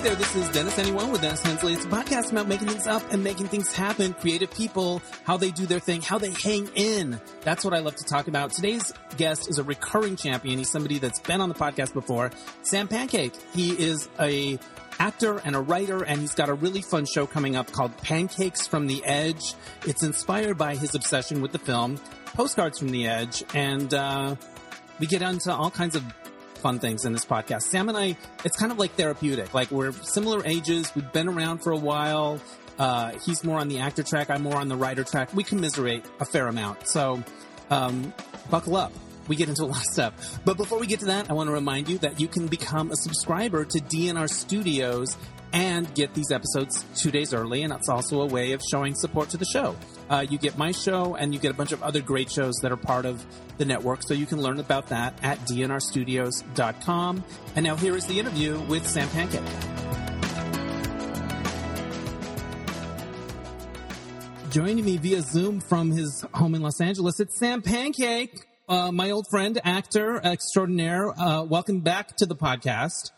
Hey there, this is Dennis Anyone with Dennis Hensley. It's a podcast about making things up and making things happen, creative people, how they do their thing, how they hang in. That's what I love to talk about. Today's guest is a recurring champion. He's somebody that's been on the podcast before. Sam Pancake. He is a actor and a writer, and he's got a really fun show coming up called Pancakes from the Edge. It's inspired by his obsession with the film Postcards from the Edge, and uh, we get into all kinds of fun things in this podcast. Sam and I, it's kind of like therapeutic. Like we're similar ages. We've been around for a while. Uh, he's more on the actor track. I'm more on the writer track. We commiserate a fair amount. So, um, buckle up. We get into a lot of stuff. But before we get to that, I want to remind you that you can become a subscriber to DNR Studios and get these episodes two days early. And that's also a way of showing support to the show. Uh, you get my show and you get a bunch of other great shows that are part of the network. So you can learn about that at dnrstudios.com. And now here is the interview with Sam Pancake. Joining me via Zoom from his home in Los Angeles, it's Sam Pancake, uh, my old friend, actor extraordinaire. Uh, welcome back to the podcast.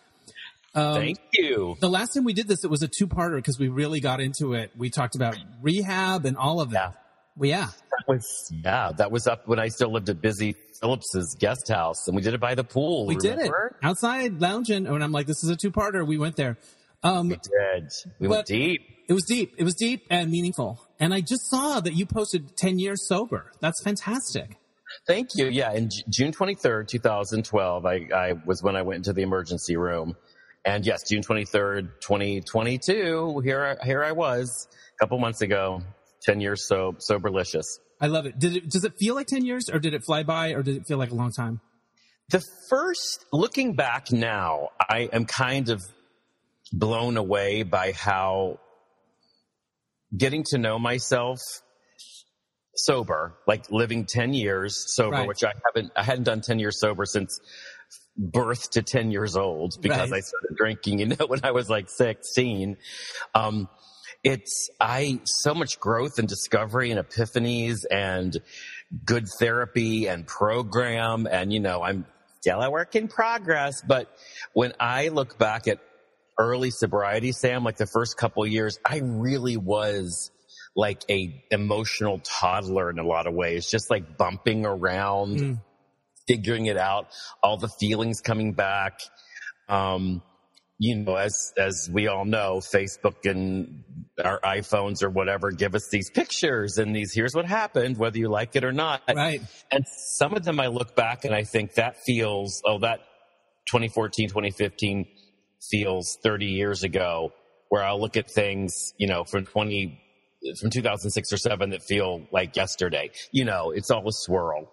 Um, Thank you. The last time we did this, it was a two-parter because we really got into it. We talked about rehab and all of that. Yeah. Well, yeah. That was, yeah, that was up when I still lived at Busy Phillips's guest house and we did it by the pool. We remember? did it outside lounging. And I'm like, this is a two-parter. We went there. Um, we did. We went deep. It was deep. It was deep and meaningful. And I just saw that you posted 10 years sober. That's fantastic. Thank you. Yeah. In J- June 23rd, 2012, I, I was when I went into the emergency room and yes, June 23rd, 2022, here, here I was a couple months ago, 10 years so, soberlicious. I love it. Did it, does it feel like 10 years or did it fly by or did it feel like a long time? The first, looking back now, I am kind of blown away by how getting to know myself sober, like living 10 years sober, right. which I haven't, I hadn't done 10 years sober since birth to 10 years old because right. I started drinking, you know, when I was like 16. Um, it's, I, so much growth and discovery and epiphanies and good therapy and program. And, you know, I'm still a work in progress. But when I look back at early sobriety, Sam, like the first couple years, I really was like a emotional toddler in a lot of ways, just like bumping around. Mm figuring it out, all the feelings coming back. Um, you know, as, as we all know, Facebook and our iPhones or whatever give us these pictures and these, here's what happened, whether you like it or not. Right. And some of them I look back and I think that feels, oh, that 2014, 2015 feels 30 years ago where I'll look at things, you know, from 20, from 2006 or seven that feel like yesterday. You know, it's all a swirl.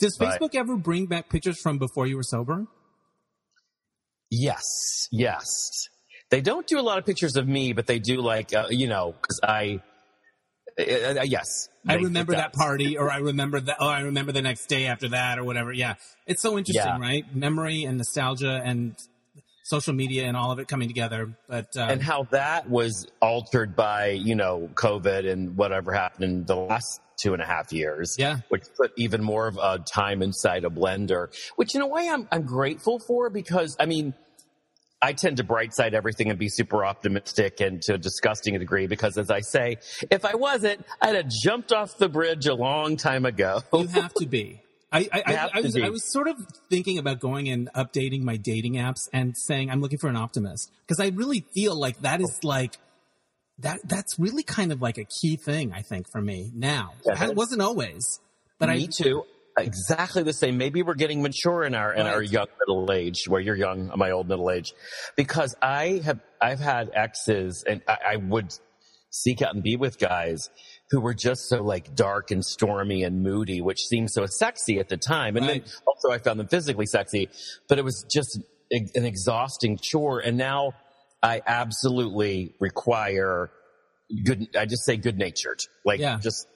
Does Facebook ever bring back pictures from before you were sober? Yes, yes. They don't do a lot of pictures of me, but they do like, uh, you know, cause I, uh, uh, yes. I remember that party or I remember that, oh, I remember the next day after that or whatever. Yeah. It's so interesting, yeah. right? Memory and nostalgia and social media and all of it coming together. But, uh, and how that was altered by, you know, COVID and whatever happened in the last two and a half years. Yeah. Which put even more of a time inside a blender, which in a way I'm, I'm grateful for because, I mean, I tend to bright side everything and be super optimistic and to a disgusting degree because as I say, if I wasn't, I'd have jumped off the bridge a long time ago. you have to be. I, I, I, I was, I was sort of thinking about going and updating my dating apps and saying I'm looking for an optimist because I really feel like that is oh. like that that's really kind of like a key thing I think for me now. Yeah, it wasn't always, but me I too. Exactly the same. Maybe we're getting mature in our in right. our young middle age, where you're young, my old middle age, because I have I've had exes, and I, I would seek out and be with guys who were just so like dark and stormy and moody, which seemed so sexy at the time. And right. then also I found them physically sexy, but it was just an exhausting chore. And now I absolutely require good. I just say good natured. Like yeah. just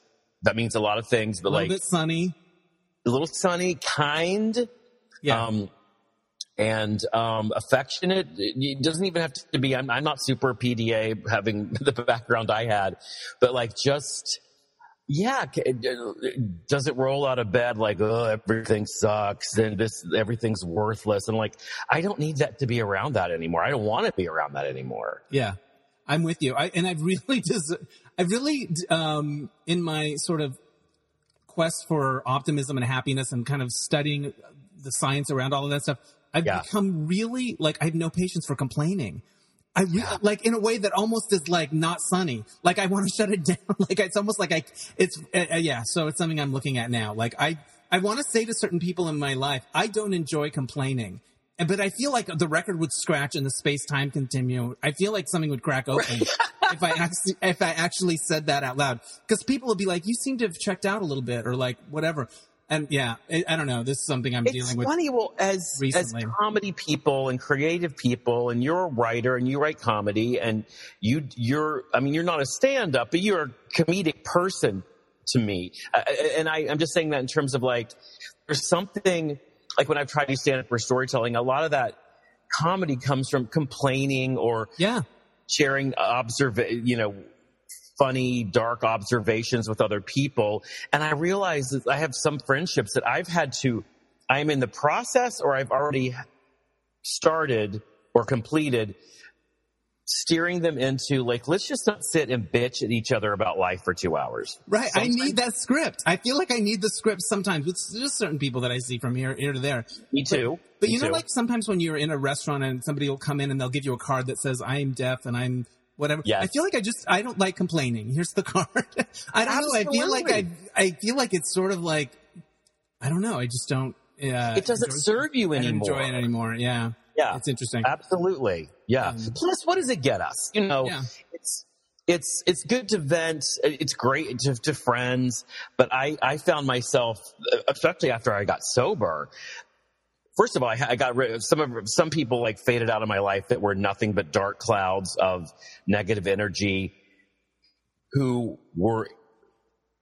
that means a lot of things, but a like bit sunny, a little sunny, kind. Yeah. Um, and um, affectionate. It doesn't even have to be. I'm, I'm not super PDA, having the background I had, but like just yeah, does it roll out of bed like, oh, everything sucks and this, everything's worthless? And like, I don't need that to be around that anymore. I don't want to be around that anymore. Yeah. I'm with you. I, and I've really just, I've really, um, in my sort of quest for optimism and happiness and kind of studying the science around all of that stuff, I've yeah. become really like, I have no patience for complaining. I re- yeah. like in a way that almost is like not sunny. Like I want to shut it down. like it's almost like I, it's, uh, uh, yeah. So it's something I'm looking at now. Like I, I want to say to certain people in my life, I don't enjoy complaining. But I feel like the record would scratch in the space time continuum. I feel like something would crack open if I actually, if I actually said that out loud. Cause people would be like, you seem to have checked out a little bit or like whatever. And yeah, I don't know. This is something I'm it's dealing with. funny. Well, as recently. as comedy people and creative people, and you're a writer and you write comedy, and you you're I mean you're not a stand up, but you're a comedic person to me. Uh, and I, I'm just saying that in terms of like there's something like when I've tried to stand up for storytelling, a lot of that comedy comes from complaining or yeah sharing observe you know funny, dark observations with other people. And I realize that I have some friendships that I've had to, I'm in the process or I've already started or completed steering them into like let's just not sit and bitch at each other about life for two hours right sometimes. i need that script i feel like i need the script sometimes with just certain people that i see from here here to there me too but, but me you know too. like sometimes when you're in a restaurant and somebody will come in and they'll give you a card that says i'm deaf and i'm whatever. Yes. I feel like I just I don't like complaining. Here's the card. I don't Absolutely. know. I feel like I I feel like it's sort of like I don't know. I just don't. Uh, it doesn't enjoy, serve you anymore. enjoy it anymore. Yeah. Yeah. It's interesting. Absolutely. Yeah. Um, Plus, what does it get us? You know, yeah. it's it's it's good to vent. It's great to, to friends, but I I found myself, especially after I got sober, first of all, I, I, got rid of some of some people like faded out of my life that were nothing but dark clouds of negative energy who were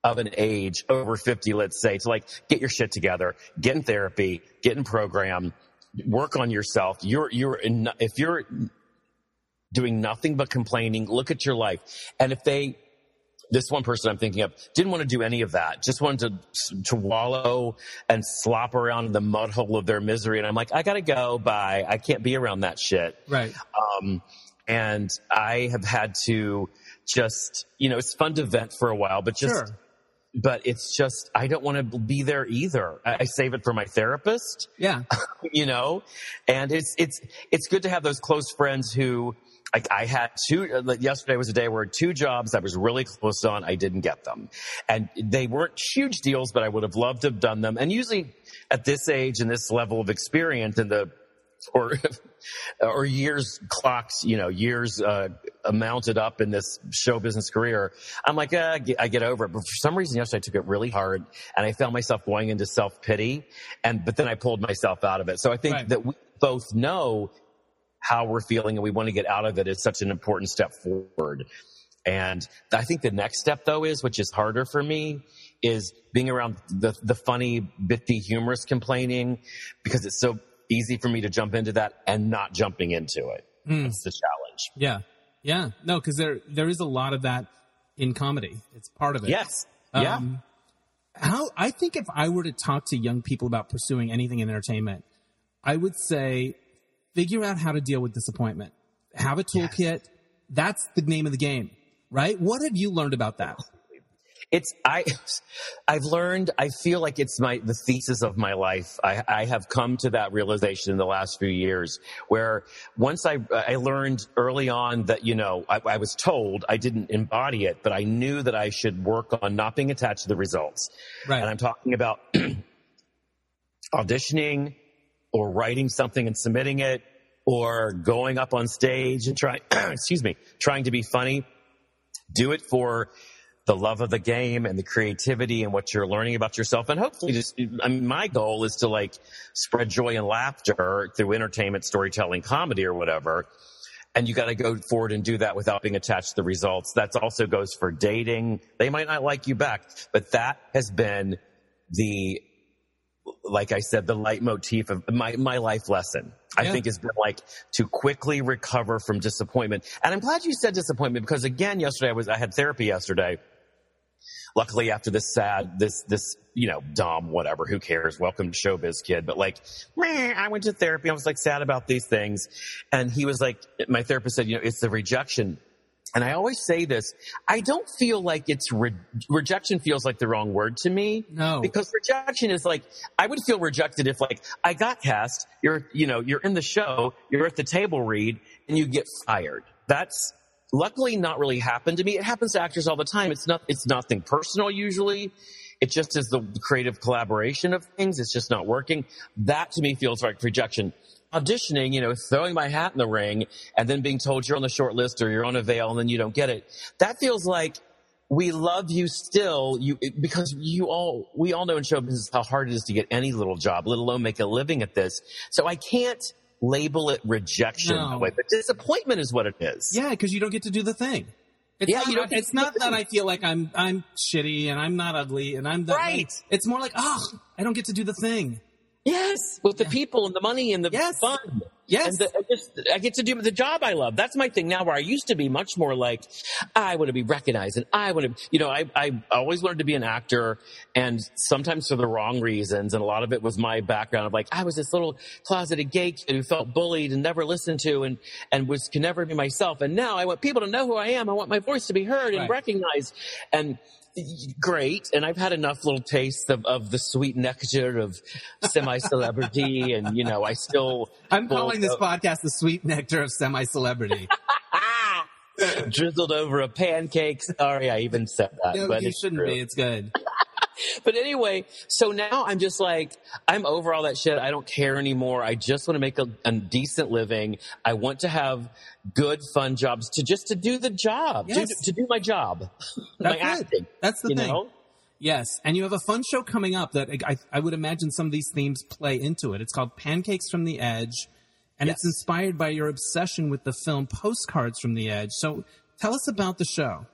of an age over 50, let's say, to like get your shit together, get in therapy, get in program, work on yourself. You're, you're, in, if you're doing nothing but complaining, look at your life. And if they this one person I'm thinking of didn't want to do any of that. Just wanted to to wallow and slop around in the mud hole of their misery. And I'm like, I gotta go. Bye. I can't be around that shit. Right. Um, and I have had to just, you know, it's fun to vent for a while, but just, sure. but it's just, I don't want to be there either. I, I save it for my therapist. Yeah. you know, and it's, it's, it's good to have those close friends who, like I had two, uh, yesterday was a day where two jobs I was really close on, I didn't get them. And they weren't huge deals, but I would have loved to have done them. And usually at this age and this level of experience and the, or, or years clocks, you know, years, uh, mounted up in this show business career. I'm like, uh, I, get, I get over it. But for some reason yesterday I took it really hard and I found myself going into self pity. And, but then I pulled myself out of it. So I think right. that we both know how we're feeling and we want to get out of it is such an important step forward. And I think the next step though is, which is harder for me, is being around the, the funny, bitty, humorous complaining because it's so easy for me to jump into that and not jumping into it. Mm. That's the challenge. Yeah. Yeah. No, cause there, there is a lot of that in comedy. It's part of it. Yes. Yeah. Um, how, I think if I were to talk to young people about pursuing anything in entertainment, I would say figure out how to deal with disappointment. Have a toolkit. Yes. That's the name of the game, right? What have you learned about that? It's I, I've learned. I feel like it's my the thesis of my life. I, I have come to that realization in the last few years, where once I I learned early on that you know I, I was told I didn't embody it, but I knew that I should work on not being attached to the results. Right. And I'm talking about auditioning, or writing something and submitting it or going up on stage and trying, excuse me, trying to be funny. Do it for the love of the game and the creativity and what you're learning about yourself. And hopefully just, I mean, my goal is to like spread joy and laughter through entertainment, storytelling, comedy or whatever. And you got to go forward and do that without being attached to the results. That also goes for dating. They might not like you back, but that has been the like I said, the leitmotif of my, my life lesson, I think has been like to quickly recover from disappointment. And I'm glad you said disappointment because again, yesterday I was, I had therapy yesterday luckily after this sad, this, this, you know, dumb, whatever, who cares? Welcome to showbiz kid. But like, meh, I went to therapy. I was like sad about these things. And he was like, my therapist said, you know, it's the rejection. And I always say this, I don't feel like it's re- rejection feels like the wrong word to me. No. Because rejection is like, I would feel rejected if like, I got cast, you're, you know, you're in the show, you're at the table read, and you get fired. That's, luckily not really happened to me. It happens to actors all the time. It's not, it's nothing personal usually. It just is the creative collaboration of things. It's just not working. That to me feels like rejection. Auditioning, you know, throwing my hat in the ring and then being told you're on the short list or you're on a veil and then you don't get it. That feels like we love you still, you, because you all, we all know in show business how hard it is to get any little job, let alone make a living at this. So I can't, label it rejection No. that way, but disappointment is what it is. Yeah, because you don't get to do the thing. It's Yeah, not, you don't it's not that. I feel like I'm I'm shitty and I'm not ugly and I'm the Right. It's more like, oh, I don't get to do the thing. Yes, with the people and the money and the Yes. fun. Yes. And the, I just, I get to do the job I love. That's my thing now where I used to be much more like, I want to be recognized and I want to, you know, I, I always wanted to be an actor and sometimes for the wrong reasons. And a lot of it was my background of like, I was this little closeted gay kid who felt bullied and never listened to and, and was, can never be myself. And now I want people to know who I am. I want my voice to be heard and Right. recognized. And great. And I've had enough little tastes of, of the sweet nectar of semi-celebrity and, you know, I still, I'm calling this podcast the sweet nectar of semi-celebrity. ah, drizzled over a pancake. Sorry, I even said that, no, but you shouldn't true. be. It's good. But anyway, so now I'm just like, I'm over all that shit. I don't care anymore. I just want to make a, a decent living. I want to have good, fun jobs to just to do the job, Yes. to, to do my job, my That's it. acting. That's the thing. know? Yes, and you have a fun show coming up that I, I would imagine some of these themes play into it. It's called Pancakes from the Edge, and it's inspired by your obsession with the film Postcards from the Edge. So tell us about the show.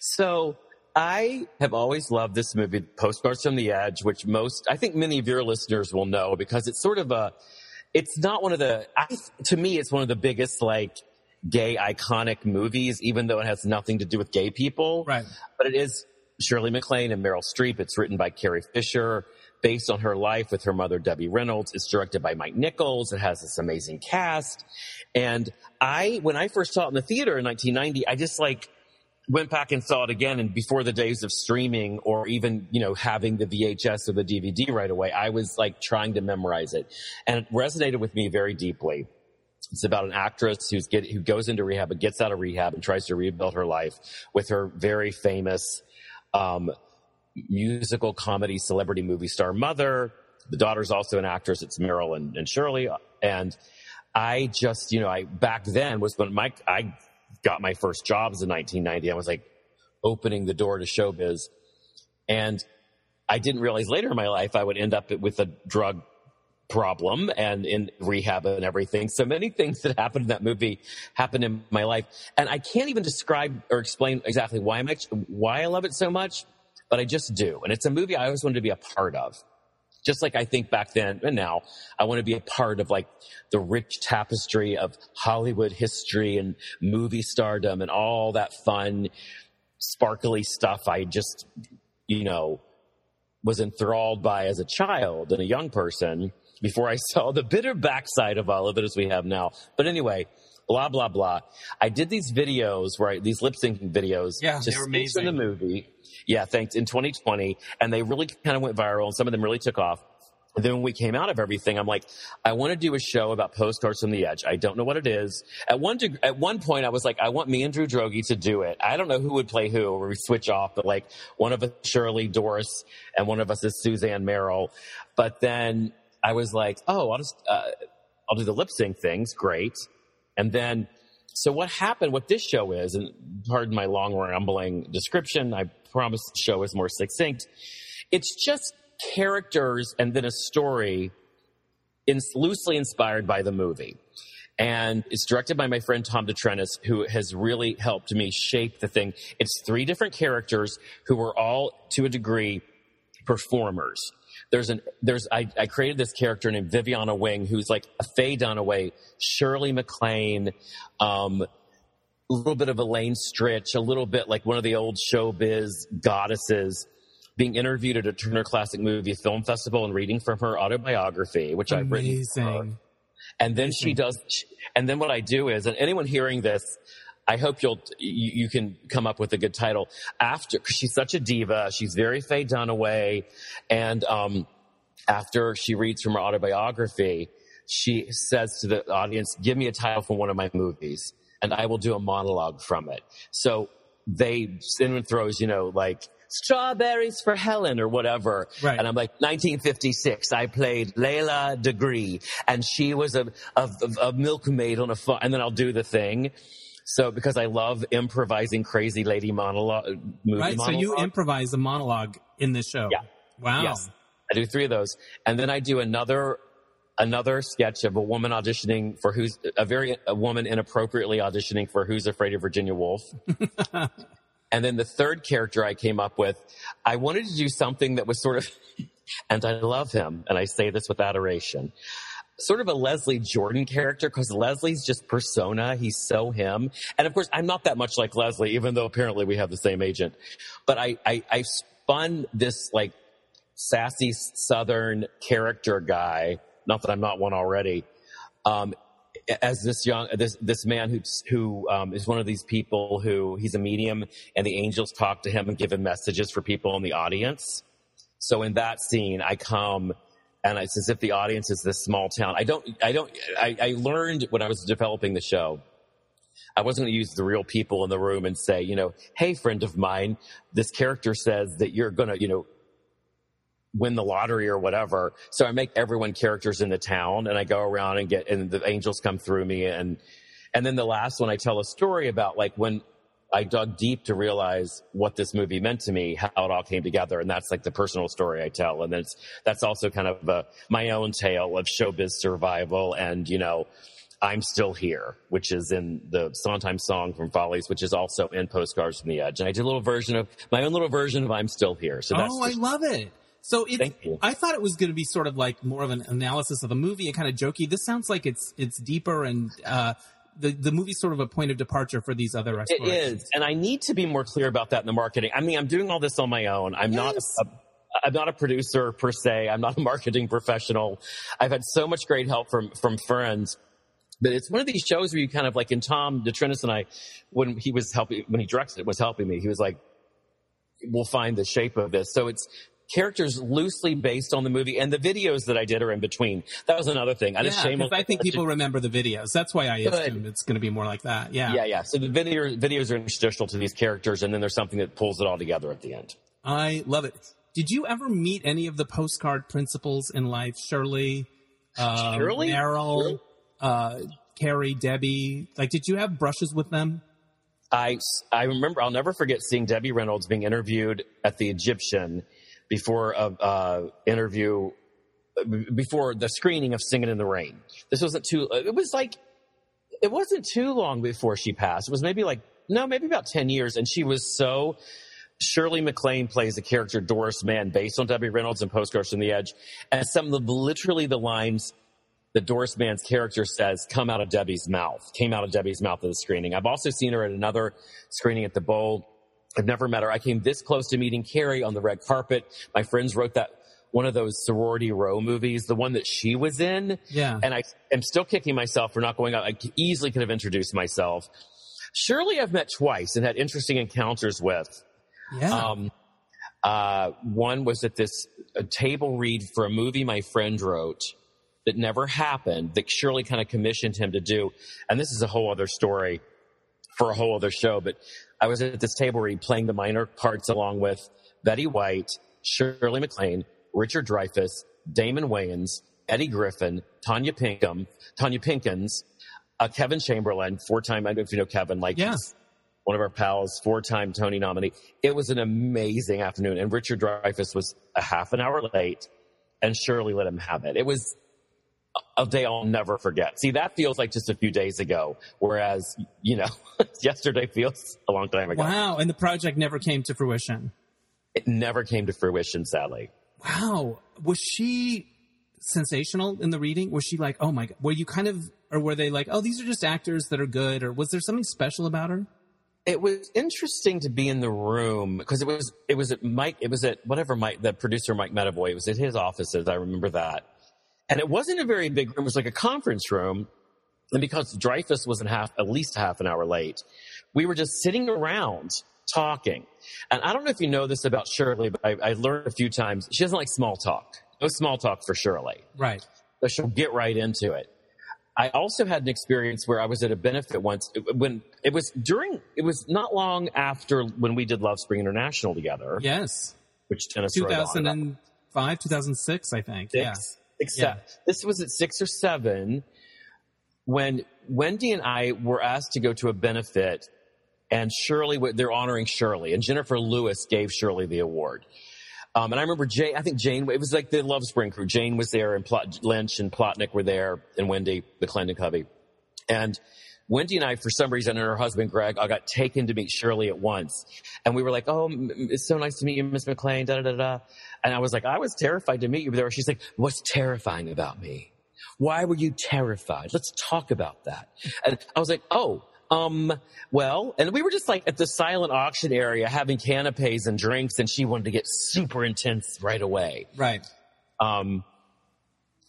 So I have always loved this movie, Postcards from the Edge, which most, I think many of your listeners will know because it's sort of a, it's not one of the, I, to me, it's one of the biggest like gay iconic movies, even though it has nothing to do with gay people. Right. But it is Shirley MacLaine and Meryl Streep. It's written by Carrie Fisher, based on her life with her mother, Debbie Reynolds. It's directed by Mike Nichols. It has this amazing cast. And I, when I first saw it in the theater in 1990, I just like, went back and saw it again and before the days of streaming or even you know having the vhs or the dvd right away i was like trying to memorize it. And it resonated with me very deeply. It's about an actress who's get, who goes into rehab and gets out of rehab and tries to rebuild her life with her very famous um, musical comedy celebrity movie star mother. The daughter's also an actress. It's meryl and, and shirley. And i just you know i back then was when Mike, i got my first jobs in 1990 i was like opening the door to showbiz and i didn't realize later in my life i would end up with a drug problem and in rehab and everything. So many things that happened in that movie happened in my life. And I can't even describe or explain exactly why I'm why I love it so much, but I just do. And it's a movie I always wanted to be a part of. Just like I think back then and now, I want to be a part of like the rich tapestry of Hollywood history and movie stardom and all that fun, sparkly stuff I just, you know, was enthralled by as a child and a young person before I saw the bitter backside of all of it as we have now. But anyway, blah, blah, blah. I did these videos where I, these lip syncing videos Yeah, they were scenes in the movie. Yeah, thanks. In 2020. And they really kind of went viral and some of them really took off. And then when we came out of everything, I'm like, I want to do a show about postcards from the edge. I don't know what it is. At one deg- at one point, I was like, I want me and Drew Droege to do it. I don't know who would play who, or we switch off, but like one of us Shirley Doris and one of us is Suzanne Meryl. But then I was like, oh, I'll just uh, I'll do the lip sync things. Great. And then, so what happened? What this show is, and pardon my long rambling description. I promise the show is more succinct. It's just characters and then a story in, loosely inspired by the movie. And it's directed by my friend Tom DeTrinis, who has really helped me shape the thing. It's three different characters who are all, to a degree, performers. There's an, there's, I, I created this character named Viviana Wing, who's like a Faye Dunaway, Shirley MacLaine, um, little bit of Elaine Stritch, a little bit like one of the old showbiz goddesses being interviewed at a Turner Classic Movie Film Festival and reading from her autobiography, which I've written. Amazing. And then she does, and then what I do is, and anyone hearing this, I hope you'll, you, you can come up with a good title after, cause she's such a diva. She's very Faye Dunaway. And, um, after she reads from her autobiography, she says to the audience, give me a title from one of my movies and I will do a monologue from it. So they, anyone throws, you know, like, strawberries for Helen or whatever. Right. And I'm like, 1956, I played Layla Degree and she was a, a, a milkmaid on a farm. And then I'll do the thing. So because I love improvising crazy lady monologue, Right. So you improvise a monologue in this show. Yeah. Wow. Yes. I do three of those. And then I do another another sketch of a woman auditioning for who's a very a woman inappropriately auditioning for Who's Afraid of Virginia Woolf. and then the third character I came up with, I wanted to do something that was sort of and I love him, and I say this with adoration. Sort of a Leslie Jordan character because Leslie's just persona. He's so him. And of course, I'm not that much like Leslie, even though apparently we have the same agent. But I, I, I spun this like sassy southern character guy not that i'm not one already um, as this young this this man who who um, is one of these people who he's a medium and the angels talk to him and give him messages for people in the audience so in that scene i come and it's as if the audience is this small town i don't i don't i, I learned when i was developing the show I wasn't going to use the real people in the room and say, you know, hey, friend of mine, this character says that you're going to, you know, win the lottery or whatever. So I make everyone characters in the town and I go around and get, and the angels come through me. And, and then the last one, I tell a story about like when I dug deep to realize what this movie meant to me, how it all came together. And that's like the personal story I tell. And that's, that's also kind of uh, my own tale of showbiz survival and, you know, I'm Still Here, which is in the Sondheim song from Follies, which is also in Postcards from the Edge. And I did a little version of my own little version of I'm Still Here. So that's oh, I love it. So it's, Thank you. I thought it was going to be sort of like more of an analysis of the movie and kind of jokey. This sounds like it's it's deeper and uh, the the movie's sort of a point of departure for these other It explorations. is, and I need to be more clear about that in the marketing. I mean, I'm doing all this on my own. I'm not. Yes. A, I'm not a producer per se. I'm not a marketing professional. I've had so much great help from from friends. But it's one of these shows where you kind of like, and Tom DeTrinis and I, when he was helping, when he directed it, was helping me. He was like, "We'll find the shape of this." So it's characters loosely based on the movie, and the videos that I did are in between. That was another thing. I Yeah, just shame. 'cause I think people remember the videos. That's why I Good. assumed it's going to be more like that. Yeah. Yeah, yeah. So the video videos are interstitial to these characters, and then there's something that pulls it all together at the end. I love it. Did you ever meet any of the postcard principals in life? Shirley, um, Shirley? Meryl, uh, Carrie, Debbie. Like, did you have brushes with them? I, I remember, I'll never forget seeing Debbie Reynolds being interviewed at the Egyptian before a uh, interview, before the screening of Singing in the Rain. This wasn't too, it was like, it wasn't too long before she passed. It was maybe like, no, maybe about 10 years. And she was so, Shirley MacLaine plays the character Doris Mann based on Debbie Reynolds in Postcards from the Edge. And some of the, literally the lines that Doris Mann's character says come out of Debbie's mouth, came out of Debbie's mouth at the screening. I've also seen her at another screening at the Bowl. I've never met her. I came this close to meeting Carrie on the red carpet. My friends wrote that one of those sorority row movies, the one that she was in. Yeah. And I am still kicking myself for not going out. I easily could have introduced myself. Shirley I've met twice and had interesting encounters with. Yeah. Um, uh, one was at this a table read for a movie my friend wrote that never happened that Shirley kind of commissioned him to do. And this is a whole other story for a whole other show, but I was at this table read playing the minor parts along with Betty White, Shirley MacLaine, Richard Dreyfuss, Damon Wayans, Eddie Griffin, Tanya Pinkham, Tonya Pinkins, uh, Kevin Chamberlin, four-time, I don't know if you know Kevin, like Yeah. one of our pals, four-time Tony nominee. It was an amazing afternoon, and Richard Dreyfuss was a half an hour late, and Shirley let him have it. It was a day I'll never forget. See, that feels like just a few days ago, whereas, you know, yesterday feels a long time ago. wow. And the project never came to fruition. It never came to fruition, sadly. Wow. Was she sensational in the reading? Was she like, oh my god? Were you kind of, or were they like, oh, these are just actors that are good, or was there something special about her? It was interesting to be in the room because it was it was at Mike it was at whatever Mike the producer Mike Medavoy it was at his offices I remember that and it wasn't a very big room it was like a conference room and because Dreyfuss was in half at least half an hour late we were just sitting around talking and I don't know if you know this about Shirley but I, I learned a few times she doesn't like small talk no small talk for Shirley Right. so she'll get right into it. I also had an experience where I was at a benefit once when it was during, it was not long after when we did Love Spring International together, Yes. which Dennis 2005, 2006, I think. Yeah. Except this was at six or seven when Wendy and I were asked to go to a benefit and Shirley, they're honoring Shirley and Jennifer Lewis gave Shirley the award. Um, and I remember Jane, I think Jane, it was like the Love Spring crew. Jane was there and Plot, Lynch and Plotnick were there and Wendy, McLendon-Covey. And Wendy and I, for some reason, and her husband Greg, I got taken to meet Shirley at once. And we were like, oh, it's so nice to meet you, Miss MacLaine, da da da da. And I was like, I was terrified to meet you there. She's like, what's terrifying about me? Why were you terrified? Let's talk about that. And I was like, oh, um, well, and we were just like at the silent auction area having canapes and drinks, and she wanted to get super intense right away. Right. Um,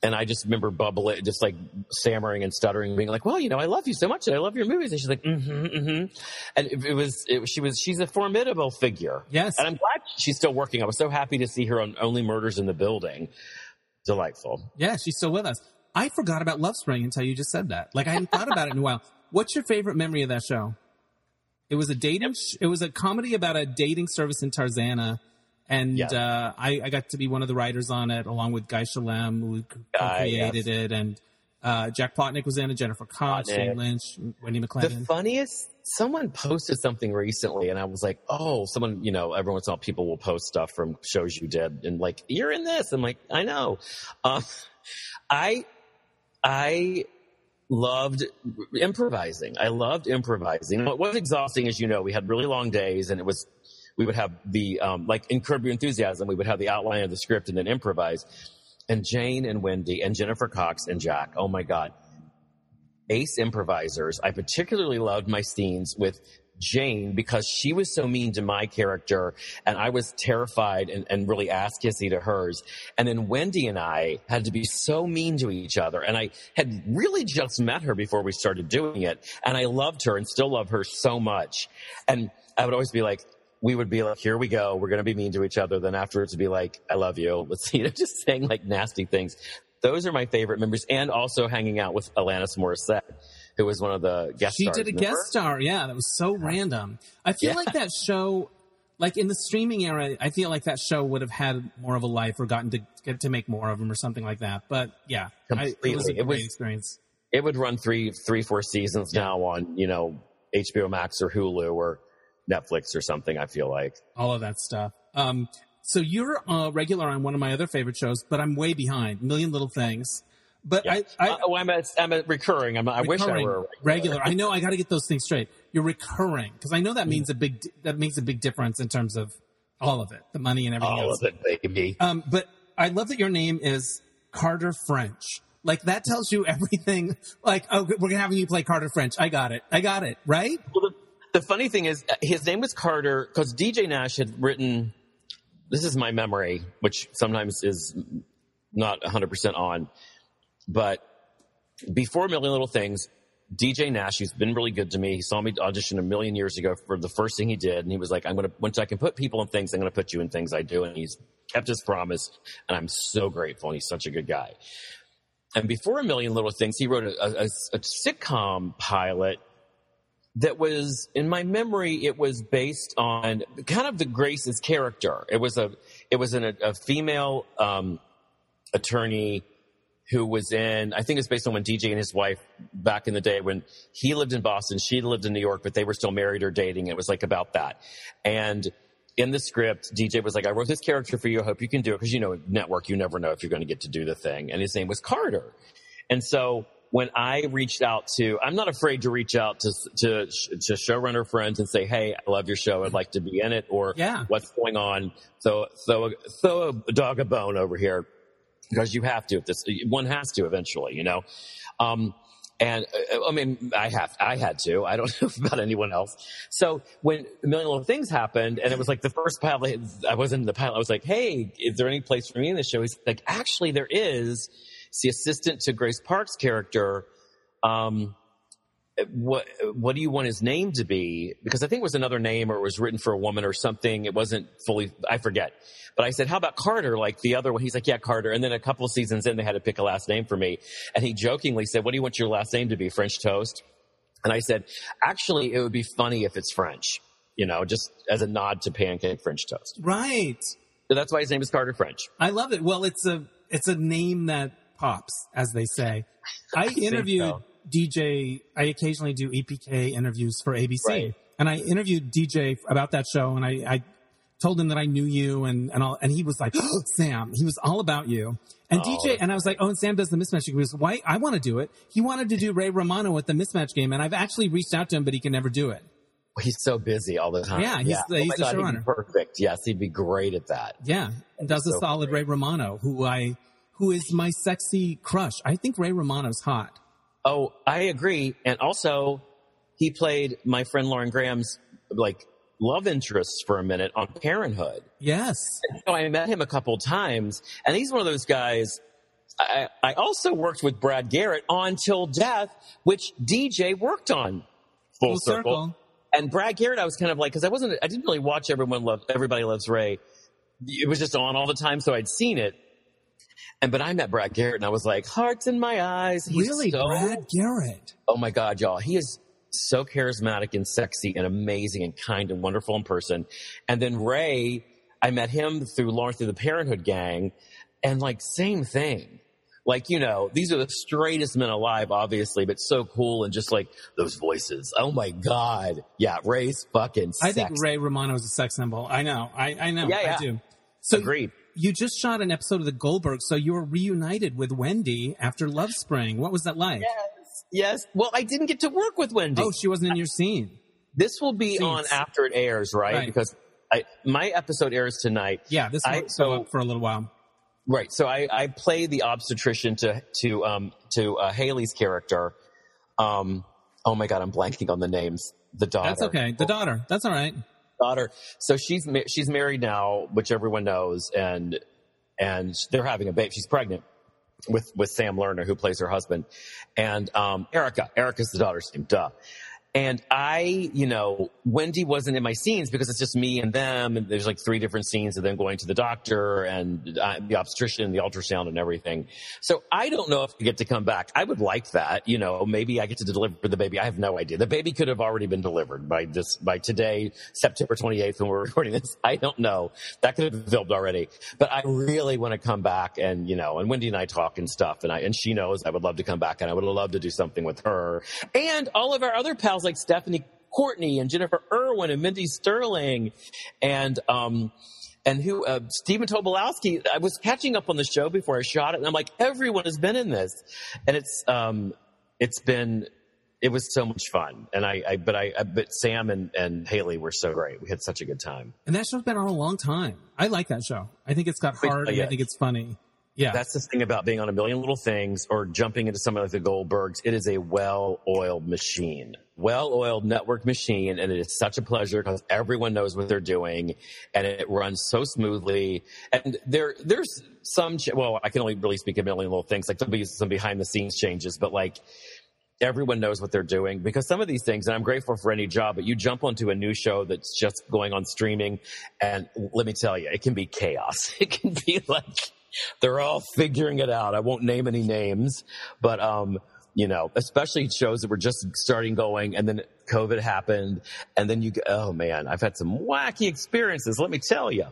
and I just remember bubbling, just like stammering and stuttering, being like, "Well, you know, I love you so much, and I love your movies." And she's like, "Mm-hmm, mm-hmm," and it, it was, it, she was, she's a formidable figure. Yes. and I'm glad she's still working. I was so happy to see her on Only Murders in the Building. Delightful. Yeah, she's still with us. I forgot about Love Spring until you just said that. Like I hadn't thought about it in a while. What's your favorite memory of that show? It was a dating. Sh- it was a comedy about a dating service in Tarzana, and Yeah. uh, I, I got to be one of the writers on it, along with Guy Shalem, who created it, and uh, Jack Plotnick was in it, Jennifer Plotnick. Jane Lynch, Wendy McLendon. The funniest, someone posted something recently, and I was like, "Oh, someone, you know, every once in a while people will post stuff from shows you did, and like, you're in this." I'm like, I know. Um, I, I loved improvising. I loved improvising. It was exhausting, as you know. We had really long days, and it was. We would have the um, like in Curb Your Enthusiasm. We would have the outline of the script and then improvise. And Jane and Wendy and Jennifer Cox and Jack. Oh my God, ace improvisers. I particularly loved my scenes with Jane because she was so mean to my character and I was terrified and, and really ass kissy to hers. And then Wendy and I had to be so mean to each other. And I had really just met her before we started doing it. And I loved her and still love her so much. And I would always be like, we would be like, here we go. We're going to be mean to each other. Then afterwards, be like, I love you. Let's, you know, just saying like nasty things. Those are my favorite members. And also hanging out with Alanis Morissette, who was one of the guest She did a guest star. Yeah, that was so random. I feel Yeah. like that show, like in the streaming era, I feel like that show would have had more of a life or gotten to get to make more of them or something like that. But yeah, I, it was a Completely. great was- experience. It would run three, three, four seasons now on, you know, HBO Max or Hulu or Netflix or something, I feel like. All of that stuff. Um, so you're a regular on one of my other favorite shows, but I'm way behind. Million Little Things. But I, I Uh, oh, I'm a, I'm a recurring. I'm I wish I were a regular. I know I got to get those things straight. You're recurring because I know Mm. that means a big that makes a big difference in terms of all of it, the money and everything All else. of it, baby. Um, but I love that your name is Carter French. Like that tells you everything. Like, oh, we're having you play Carter French. I got it. I got it. Right? Well, the, the funny thing is, uh, his name was Carter because DJ Nash had written. This is my memory, which sometimes is not 100% on, but before Million Little Things, DJ Nash, who's been really good to me, he saw me audition a million years ago for the first thing he did, and he was like, "I'm gonna once I can put people in things, I'm gonna put you in things I do," and he's kept his promise, and I'm so grateful. And he's such a good guy. And before a million little things, he wrote a, a, a sitcom pilot that was, in my memory, it was based on kind of the Grace's character. It was a, it was an, a female um, attorney who was in, I think it's based on when DJ and his wife back in the day when he lived in Boston, she lived in New York, but they were still married or dating. It was like about that. And in the script, DJ was like, I wrote this character for you. I hope you can do it. Cause you know, network, you never know if you're going to get to do the thing. And his name was Carter. And so when I reached out to, I'm not afraid to reach out to, to, to showrunner friends and say, Hey, I love your show. I'd like to be in it or Yeah. what's going on. So, throw, a- throw a dog a bone over here. because you have to. If this one has to eventually, you know. Um, and uh, I mean, I have, I had to. I don't know about anyone else. So when a million little things happened, and it was like the first pilot, I wasn't in the pilot. I was like, "Hey, is there any place for me in the show?" He's like, "Actually, there is." The assistant to Grace Park's character. Um, what what do you want his name to be? Because I think it was another name, or it was written for a woman or something. It wasn't fully. I forget. But I said, how about Carter? Like the other one. He's like, yeah, Carter. And then a couple of seasons in, they had to pick a last name for me. And he jokingly said, what do you want your last name to be? French toast? And I said, actually, it would be funny if it's French, you know, just as a nod to pancake French toast. Right. So that's why his name is Carter French. I love it. Well, it's a, it's a name that pops, as they say. I, I interviewed so. DJ. I occasionally do EPK interviews for ABC. Right. And I interviewed DJ about that show and I, I told him that I knew you and, and all, and he was like, oh, Sam, he was all about you. And oh. DJ, and I was like, oh, and Sam does the mismatch. He was, why? I want to do it. He wanted to do Ray Romano at the mismatch game, and I've actually reached out to him, but he can never do it. He's so busy all the time. Yeah, he's yeah. the, oh he's oh the God, showrunner. Perfect. Yes, he'd be great at that. Yeah, does a solid great. Ray Romano, who I, who is my sexy crush. I think Ray Romano's hot. Oh, I agree. And also, he played my friend Lauren Graham's like love interests for a minute on Parenthood. Yes. And so I met him a couple times, and he's one of those guys. I, I also worked with Brad Garrett on Till Death, which DJ worked on. Full, Full circle. circle. And Brad Garrett, I was kind of like, because I wasn't, I didn't really watch Everyone Love, Everybody Loves Ray. It was just on all the time, so I'd seen it. And but I met Brad Garrett, and I was like, hearts in my eyes. He's really, so, Brad Garrett. Oh my God, y'all! He is so charismatic and sexy and amazing and kind and wonderful in person. And then Ray, I met him through Lauren through the Parenthood gang, and like same thing. Like, you know, these are the straightest men alive, obviously, but so cool and just like those voices. Oh my God. Yeah, Ray's fucking I think Ray Romano is a sex symbol. I know. I, I know. Yeah, yeah. I do. So Agreed. You just shot an episode of the Goldberg, so you were reunited with Wendy after Love Spring. What was that like? Yes. yes. Well, I didn't get to work with Wendy. Oh, she wasn't in your scene. This will be Scenes. on after it airs, right? right. Because I, my episode airs tonight. Yeah, this will go up for a little while. Right. So I, I play the obstetrician to to um to uh, Hayley's character. Um. Oh my God, I'm blanking on the names. The daughter. That's okay. The daughter. That's all right. Daughter. So she's she's married now, which everyone knows, and and they're having a baby. She's pregnant with with Sam Lerner, who plays her husband, and um, Erica. Erica's the daughter's name. Duh. And I, you know, Wendy wasn't in my scenes because it's just me and them. And there's like three different scenes of them going to the doctor and uh, the obstetrician, the ultrasound and everything. So I don't know if I get to come back. I would like that. You know, maybe I get to deliver the baby. I have no idea. The baby could have already been delivered by this, by today, September 28th when we're recording this. I don't know. That could have been filmed already, but I really want to come back and, you know, and Wendy and I talk and stuff and I, and she knows I would love to come back and I would love to do something with her and all of our other pals like Stephanie Courtney and Jennifer Irwin and Mindy Sterling and, um, and who, uh, Stephen Tobolowsky, I was catching up on the show before I shot it and I'm like, everyone has been in this. And it's, um, it's been, it was so much fun. And I, I but I, I, but Sam and, and Hayley were so great. We had such a good time. And that show's been on a long time. I like that show. I think it's got heart uh, yeah. I think it's funny. Yeah. That's the thing about being on a million little things or jumping into something like the Goldbergs. It is a well-oiled machine, well-oiled network machine. And it is such a pleasure because everyone knows what they're doing and it runs so smoothly. And there, there's some, well, I can only really speak a million little things. Like there'll be some behind the scenes changes, but like, everyone knows what they're doing because some of these things, and I'm grateful for any job, but you jump onto a new show that's just going on streaming and let me tell you, it can be chaos. It can be like, they're all figuring it out. I won't name any names, but, um, you know, especially shows that were just starting going and then COVID happened and then you, go, oh man, I've had some wacky experiences. Let me tell you.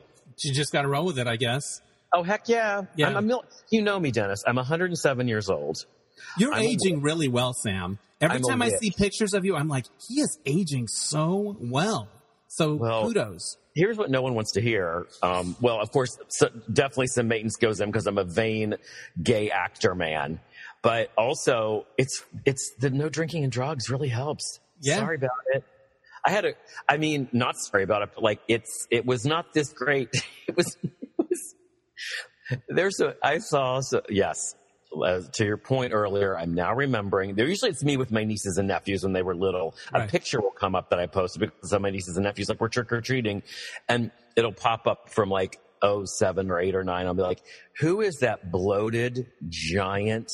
You just got to roll with it, I guess. Oh, heck yeah. Yeah. I'm a, you know me, Dennis. I'm 107 years old. You're I'm aging really well, Sam. Every I'm time I see pictures of you, I'm like, he is aging so well. So well, kudos here's what no one wants to hear. Um, well, of course, so definitely some maintenance goes in because I'm a vain gay actor man, but also it's it's the no drinking and drugs really helps. Yeah. Sorry about it. I had a, I mean, not sorry about it, but like it's, it was not this great. It was, it was There's a, I saw, so, yes, uh, to your point earlier, I'm now remembering. There usually it's me with my nieces and nephews when they were little. Right. A picture will come up that I posted because of my nieces and nephews, like we're trick or treating, and it'll pop up from like oh seven or eight or nine. I'll be like, who is that bloated, giant,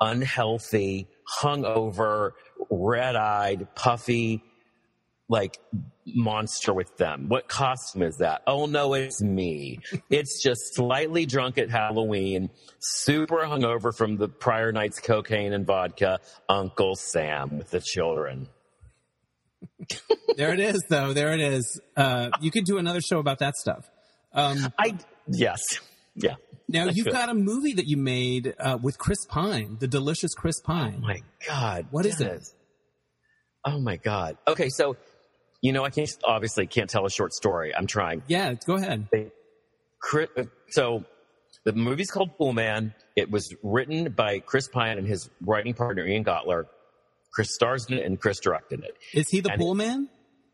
unhealthy, hungover, red-eyed, puffy, like monster with them. What costume is that? Oh no, it's me. it's just slightly drunk at Halloween, super hungover from the prior night's cocaine and vodka, Uncle Sam with the children. There it is, though. There it is. Uh, you could do another show about that stuff. Um, I, yes. Yeah. now I you've could. got a movie that you made uh, with Chris Pine, the delicious Chris Pine. Oh my God. What is it? Oh my God. Okay. So, you know, I can't, obviously can't tell a short story. I'm trying. yeah, go ahead. So the movie's called Pool Man. It was written by Chris Pine and his writing partner Ian Gotler. Chris stars in it and Chris directed it. Is he the And- pool man?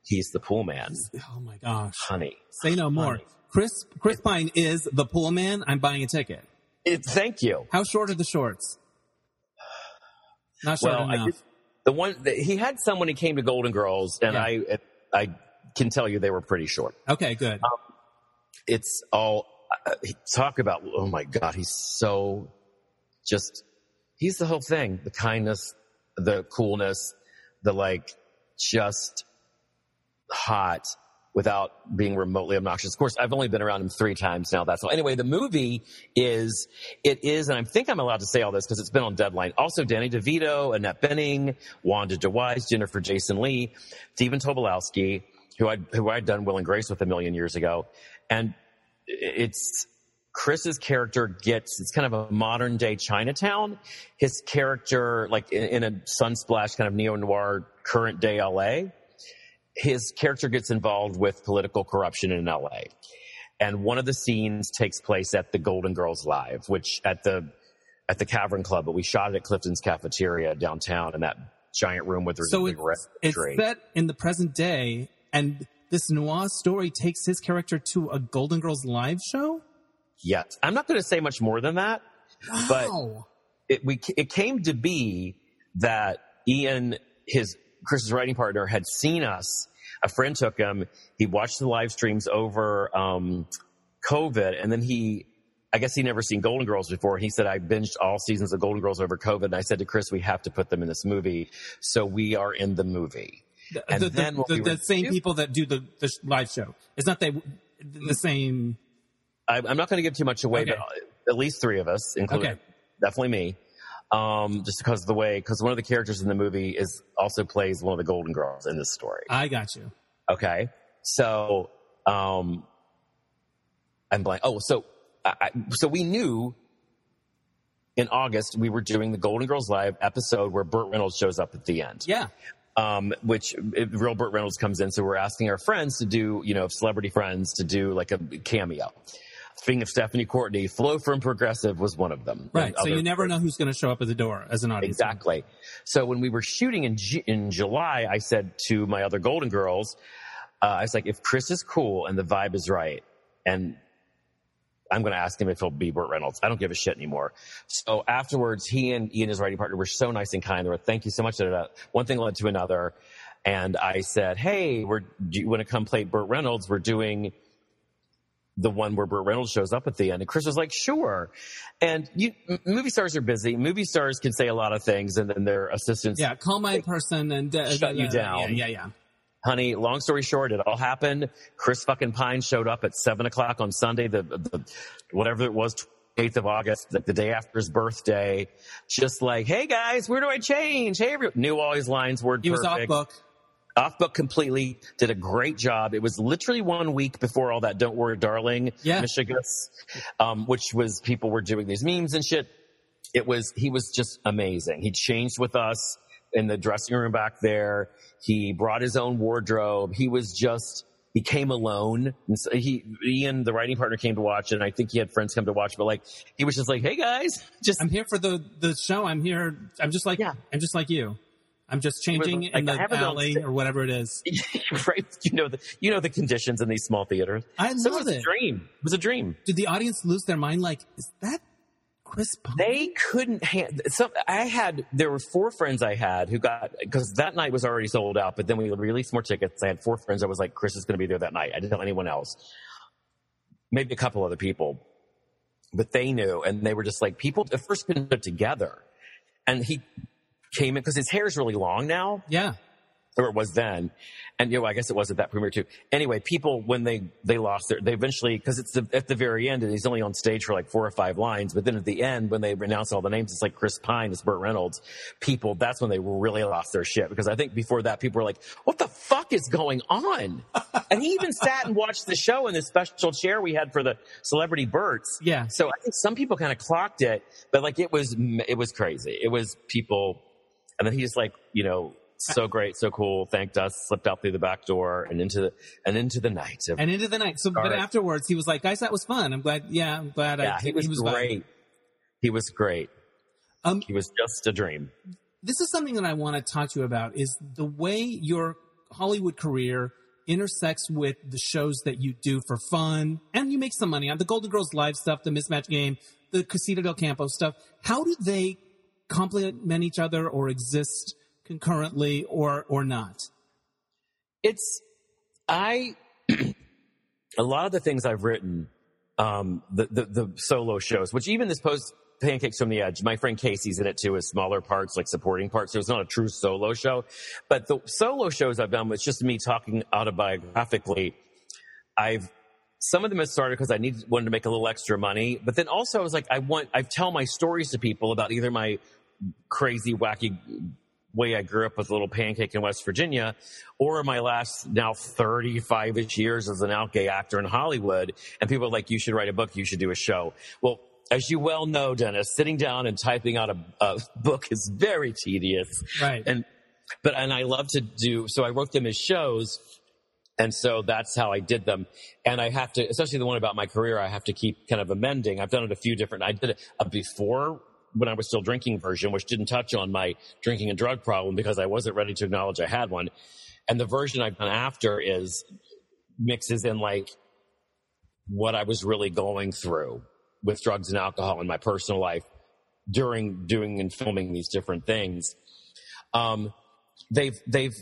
He's the pool man, Oh my gosh. honey. Say no more. Honey. Chris Chris Pine is the pool man. I'm buying a ticket. It, thank you. How short are the shorts? Not short Well, I enough. did, the one he had someone who came to Golden Girls, and Yeah. I I can tell you they were pretty short. okay, good. It's all uh, talk about. Oh my God, he's so just. He's the whole thing. The kindness, the coolness, the like, just hot without being remotely obnoxious. Of course, I've only been around him three times now. That's all. Anyway, the movie is, it is, and I think I'm allowed to say all this because it's been on deadline. Also, Danny DeVito, Annette Bening, Wanda DeWise, Jennifer Jason Leigh, Stephen Tobolowsky, who I'd, who I'd done Will and Grace with a million years ago. And it's, Chris's character gets, it's kind of a modern day Chinatown. His character, like in, in a sunsplash kind of neo noir current day LA, his character gets involved with political corruption in LA. And one of the scenes takes place at the Golden Girls Live, which at the, at the Cavern Club, but we shot it at Clifton's Cafeteria downtown in that giant room with the so big it's, set in the present day, and this noir story takes his character to a Golden Girls live show. Yes. I'm not going to say much more than that. But- it we it came to be that Ian, his Chris's writing partner, had seen us. A friend took him. He watched the live streams over um, COVID, and then he, I guess he never seen Golden Girls before. He said, "I binged all seasons of Golden Girls over COVID." And I said to Chris, "We have to put them in this movie." So we are in the movie. The, And the, then the, when we the same people that do the, the live show. It's not they the same. I, I'm not going to give too much away, Okay. but at least three of us, including Okay. definitely me. Um, just because of the way, because one of the characters in the movie is also plays one of the Golden Girls in this story. I got you. Okay. So, um, I'm blank. Oh, so, I, so we knew in August we were doing the Golden Girls Live episode where Burt Reynolds shows up at the end. Yeah. Um, which it, real Burt Reynolds comes in. So we're asking our friends to do, you know, celebrity friends to do like a cameo. Speaking of Stephanie Courtney, Flo from Progressive was one of them. Right. So you never know who's going to show up at the door as an audience. Exactly. So when we were shooting in Ju- in July, I said to my other Golden Girls, uh, I was like, if Chris is cool and the vibe is right, and I'm going to ask him if he'll be Burt Reynolds. I don't give a shit anymore. So afterwards, he and Ian, his writing partner, were so nice and kind. They were, thank you so much. One thing led to another. And I said, hey, we're, do you want to come play Burt Reynolds? We're doing the one where Burt Reynolds shows up at the end. And Chris was like, sure. And you, m- movie stars are busy. Movie stars can say a lot of things and then their assistants Yeah. Call my person and uh, Shut you uh, down. Yeah. Yeah. yeah. honey, long story short, it all happened. Chris fucking Pine showed up at seven o'clock on Sunday, the, the whatever it was, 8th of August, like the day after his birthday. Just like, hey guys, where do I change? Hey, everyone. Knew all his lines, were He was off perfect. book. Off book completely. Did a great job. It was literally one week before all that "Don't Worry, Darling" Yeah. mishegas, um, which was people were doing these memes and shit. It was he was just amazing. He changed with us in the dressing room back there. He brought his own wardrobe. He was just he came alone. And so he Ian, the writing partner, came to watch, it, and I think he had friends come to watch. But like he was just like, "Hey guys, just I'm here for the the show. I'm here. I'm just like Yeah. I'm just like you. I'm just changing Like, in the I have it on alley or whatever it is. right? You know the you know the conditions in these small theaters. I So it love was a dream. It was a dream. Did the audience lose their mind? Like, is that Chris Pine? They couldn't hand some. I had there were four friends I had who got because that night was already sold out. But then we released more tickets. I had four friends. I was like, Chris is going to be there that night. I didn't tell anyone else. Maybe a couple other people, but they knew, and they were just like people at first couldn't put it together. And he came in because his hair is really long now. yeah. or it was then. And you know, I guess it was at that premiere too. Anyway, people when they they lost their they eventually because it's the, at the very end and he's only on stage for like four or five lines, but then at the end when they announce all the names, it's like Chris Pine, it's Burt Reynolds. People, that's when they really lost their shit because I think before that people were like, "What the fuck is going on?" and he even sat and watched the show in the special chair we had for the celebrity Burts. Yeah. So I think some people kind of clocked it, but like it was it was crazy. It was people, and then he just like you know so great, so cool, thanked us, slipped out through the back door and into the and into the night. And into the night. So, but afterwards, he was like, guys, that was fun. I'm glad. Yeah, I'm glad. yeah, I, he was, fine." great. He was great. Um, He was just a dream. this is something that I want to talk to you about is the way your Hollywood career intersects with the shows that you do for fun and you make some money on the Golden Girls live stuff, the mismatch game, the Casita del Campo stuff. How do they complement each other or exist concurrently or, or not? It's I a lot of the things I've written, um, the, the the solo shows, which even this post Pancakes from the Edge, my friend Casey's in it too, as smaller parts, like supporting parts. So it's not a true solo show. But the solo shows I've done, it's just me talking autobiographically. I've some of them have started because I needed wanted to make a little extra money, but then also I was like, I want I tell my stories to people about either my crazy, wacky way I grew up with a little pancake in West Virginia, or my last now 35 ish years as an out gay actor in Hollywood. And people are like, you should write a book, you should do a show. Well, as you well know, Dennis, sitting down and typing out a, a book is very tedious. Right. And, but, and I love to do, so I wrote them as shows. And so that's how I did them. And I have to, especially the one about my career, I have to keep kind of amending. I've done it a few different, I did it a before when I was still drinking version, which didn't touch on my drinking and drug problem because I wasn't ready to acknowledge I had one. And the version I've done after is mixes in like what I was really going through with drugs and alcohol in my personal life during doing and filming these different things. Um, they've, they've,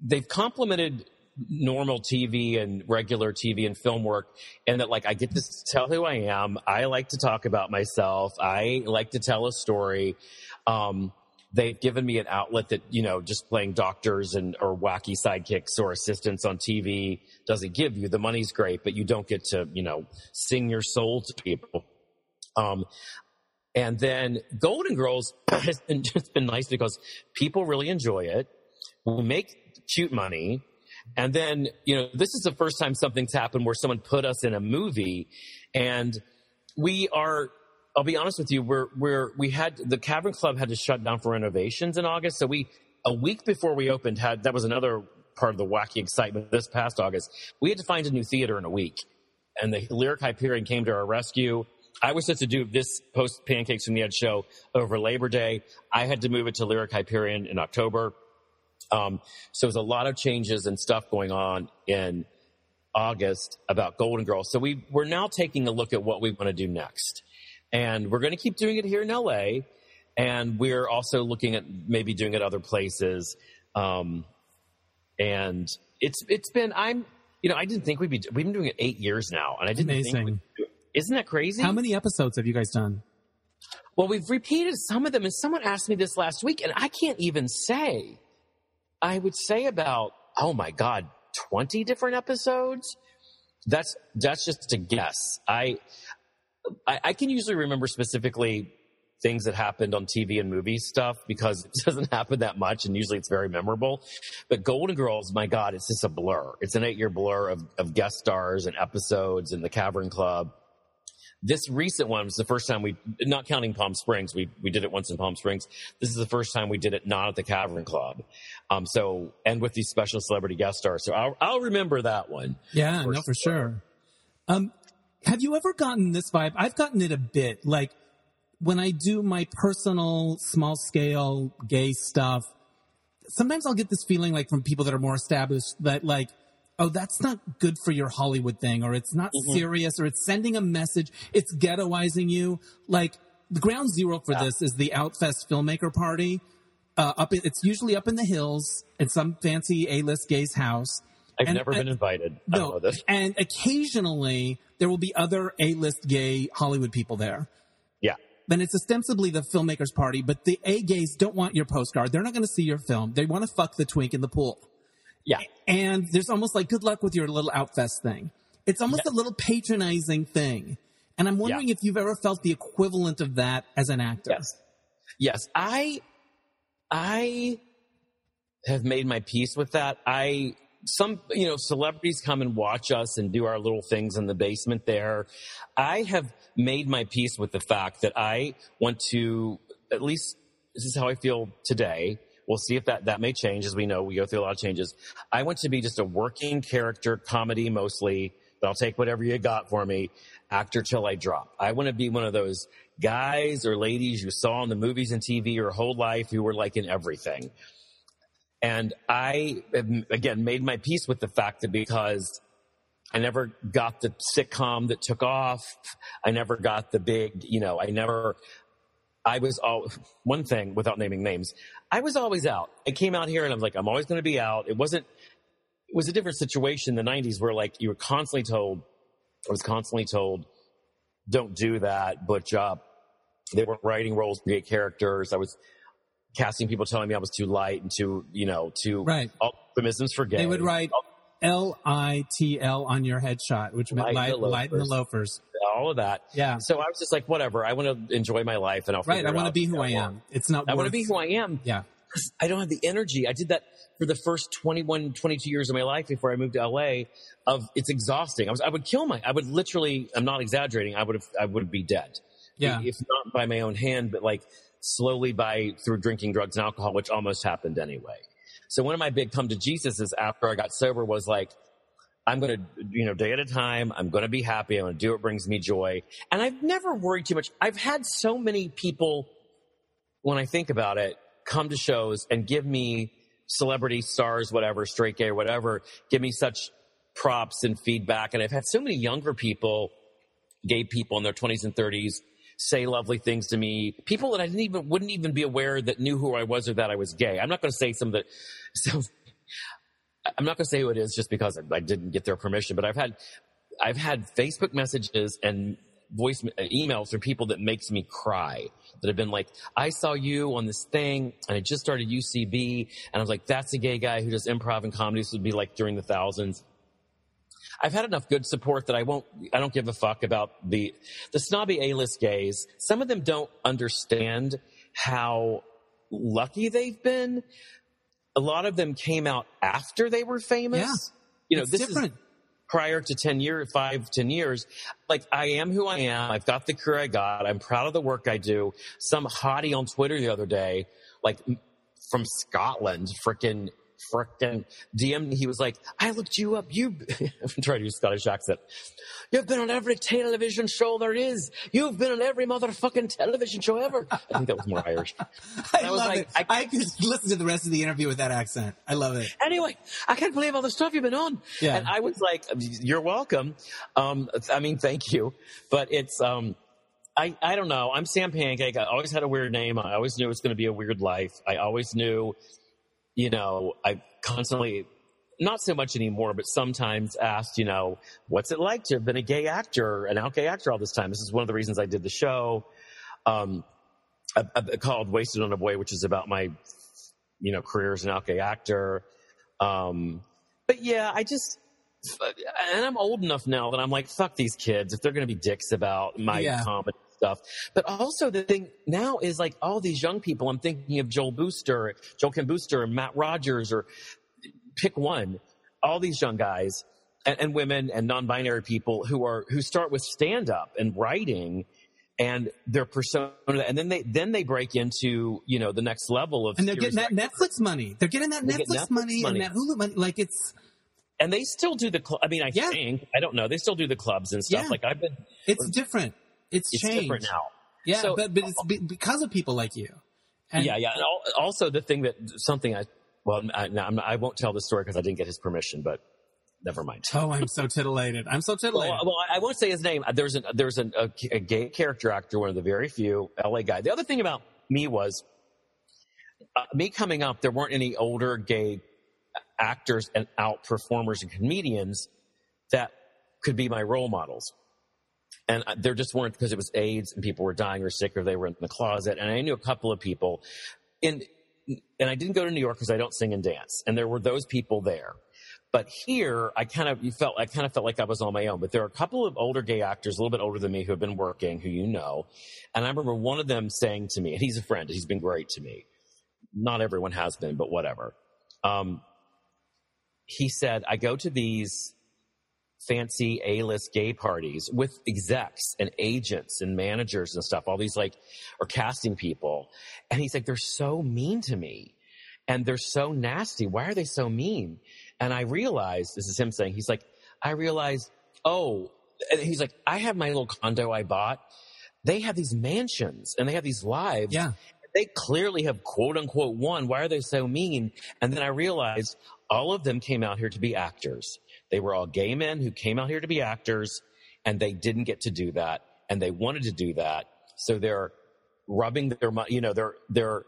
they've complemented normal TV and regular TV and film work and that like I get to tell who I am. I like to talk about myself. I like to tell a story. Um, they've given me an outlet that, you know, just playing doctors and or wacky sidekicks or assistants on TV doesn't give you. The money's great, but you don't get to, you know, sing your soul to people. Um, and then Golden Girls has been, just been nice because people really enjoy it. We make cute money. And then, you know, this is the first time something's happened where someone put us in a movie and we are, I'll be honest with you, we're, we're, we had, the Cavern Club had to shut down for renovations in August. So we, a week before we opened had, that was another part of the wacky excitement this past August. We had to find a new theater in a week and the Lyric Hyperion came to our rescue. I was supposed to do this post Pancakes from the Edge show over Labor Day. I had to move it to Lyric Hyperion in October. Um, so there's a lot of changes and stuff going on in August about Golden Girls. So we, we're now taking a look at what we want to do next. And we're going to keep doing it here in LA. And we're also looking at maybe doing it other places. Um, and it's, it's been, I'm, you know, I didn't think we'd be, we've been doing it eight years now. And I didn't think, Amazing. it. isn't that crazy? How many episodes have you guys done? Well, we've repeated some of them, and someone asked me this last week, and I can't even say. I would say about, oh my God, 20 different episodes? That's, that's just a guess. I, I, I can usually remember specifically things that happened on TV and movie stuff because it doesn't happen that much and usually it's very memorable. But Golden Girls, my God, it's just a blur. It's an eight year blur of, of guest stars and episodes and the Cavern Club. This recent one was the first time we, not counting Palm Springs, we, we did it once in Palm Springs. This is the first time we did it not at the Cavern Club. Um, so, and with these special celebrity guest stars. So I'll, I'll remember that one. Yeah, For no, for sure. Um, have you ever gotten this vibe? I've gotten it a bit. Like when I do my personal small scale gay stuff, sometimes I'll get this feeling like from people that are more established that like, oh, that's not good for your Hollywood thing, or it's not Mm-hmm. serious, or it's sending a message, it's ghettoizing you. Like the ground zero for Yeah. this is the Outfest filmmaker party. Uh, up, in, it's usually up in the hills in some fancy A-list gay's house. I've And never been invited. I don't know No, this. and occasionally there will be other A-list gay Hollywood people there. Yeah. Then it's ostensibly the filmmakers party, but the A gays don't want your postcard. They're not going to see your film. They want to fuck the twink in the pool. Yeah. And there's almost like good luck with your little outfest thing. It's almost a little patronizing thing. And I'm wondering Yeah. if you've ever felt the equivalent of that as an actor. Yes. Yes. I, I have made my peace with that. I, some, you know, celebrities come and watch us and do our little things in the basement there. I have made my peace with the fact that I want to, at least this is how I feel today. We'll see if that, that may change. As we know, we go through a lot of changes. I want to be just a working character comedy mostly, but I'll take whatever you got for me actor till I drop. I want to be one of those guys or ladies you saw in the movies and TV your whole life who were like in everything. And I, again, made my peace with the fact that because I never got the sitcom that took off, I never got the big, you know, I never, I was all, one thing without naming names, I was always out. I came out here and I was like, I'm always going to be out. It wasn't, it was a different situation in the 90s where like you were constantly told, I was constantly told, don't do that, butch up. They weren't writing roles gay characters. I was casting people telling me I was too light and too, you know, too Right. euphemisms for gay. They would write L I T L on your headshot, which meant Light light, the light in the loafers. all of that. Yeah. So I was just like, whatever. I want to enjoy my life and I'll Right. I want to be who I want. am. It's not I want to be who I am. Yeah. I don't have the energy. I did that for the first 21, 22 years of my life before I moved to LA of it's exhausting. I was, I would kill my, I would literally, I'm not exaggerating. I would have, I would be dead. Yeah. If not by my own hand, but like slowly by through drinking drugs and alcohol, which almost happened anyway. So one of my big come to Jesus is after I got sober was like, I'm going to, you know, day at a time. I'm going to be happy. I'm going to do what brings me joy. And I've never worried too much. I've had so many people, when I think about it, come to shows and give me celebrity stars, whatever, straight gay or whatever, give me such props and feedback. And I've had so many younger people, gay people in their 20s and 30s, say lovely things to me. People that I didn't even wouldn't even be aware that knew who I was or that I was gay. I'm not going to say some the. So, I'm not going to say who it is just because I, didn't get their permission. But I've had I've had Facebook messages and voice emails from people that makes me cry that have been like, I saw you on this thing and I just started UCB and I was like, that's a gay guy who does improv and comedy. This would be like during the thousands. I've had enough good support that I won't, I don't give a fuck about the, the snobby A-list gays. Some of them don't understand how lucky they've been. A lot of them came out after they were famous. Yeah. You know, It's this different. is prior to 10 years, five, 10 years. Like I am who I am. I've got the career I got. I'm proud of the work I do. Some hottie on Twitter the other day, like from Scotland, frickin' frickin' DM. He was like, I looked you up. You, I'm trying to use Scottish accent. You've been on every television show there is. You've been on every motherfucking television show ever. I think that was more Irish. I, I was love like, it. I- I, could listen to the rest of the interview with that accent. I love it. anyway, I can't believe all the stuff you've been on. Yeah. And I was like, you're welcome. Um, I mean, thank you. But it's, um, I, I don't know. I'm Sam Pancake. I always had a weird name. I always knew it was going to be a weird life. I always knew, you know, I constantly, not so much anymore, but sometimes asked, you know, what's it like to have been a gay actor, an out gay actor all this time? This is one of the reasons I did the show. Um, I, I called Wasted on a Boy, which is about my, you know, career as an out gay actor. Um, but yeah, I just, and I'm old enough now that I'm like, fuck these kids if they're going to be dicks about my Yeah. comedy stuff. But also the thing now is like all these young people. I'm thinking of Joel Booster, Joel Kim Booster, and Matt Rogers, or pick one. All these young guys and, and women and non-binary people who are who start with stand-up and writing. And their persona, and then they then they break into you know the next level of And they're getting that Netflix money. They're getting that Netflix, get Netflix money, money. and that Hulu money. Like it's and they still do the club. I mean, I Yeah. think I don't know. They still do the clubs and stuff. Yeah. Like I've been, it's different. It's, it's changed. different now. Yeah, So- but but it's be, because of people like you. And yeah, yeah. And also the thing that something I well, I, I'm, I won't tell the story because I didn't get his permission, but never mind. Oh, I'm so titillated. I'm so titillated. Well, well, I won't say his name. There's an, there's an, a, a gay character actor, one of the very few LA guy. The other thing about me was uh, me coming up, there weren't any older gay actors and out performers and comedians that could be my role models. And there just weren't because it was AIDS and people were dying or sick or they were in the closet. And I knew a couple of people and, and I didn't go to New York because I don't sing and dance. And there were those people there. But here, I kind of you felt I kind of felt like I was on my own. But there are a couple of older gay actors, a little bit older than me, who have been working, who you know. And I remember one of them saying to me, and he's a friend, he's been great to me. Not everyone has been, but whatever. Um, he said, I go to these fancy A-list gay parties with execs and agents and managers and stuff, all these like, or casting people. And he's like, they're so mean to me and they're so nasty. Why are they so mean? And I realized, this is him saying, he's like, I realized, oh, he's like, I have my little condo I bought. They have these mansions and they have these lives. Yeah. They clearly have quote unquote won. Why are they so mean? And then I realized all of them came out here to be actors. They were all gay men who came out here to be actors and they didn't get to do that and they wanted to do that. So they're rubbing their money, you know, they're, they're,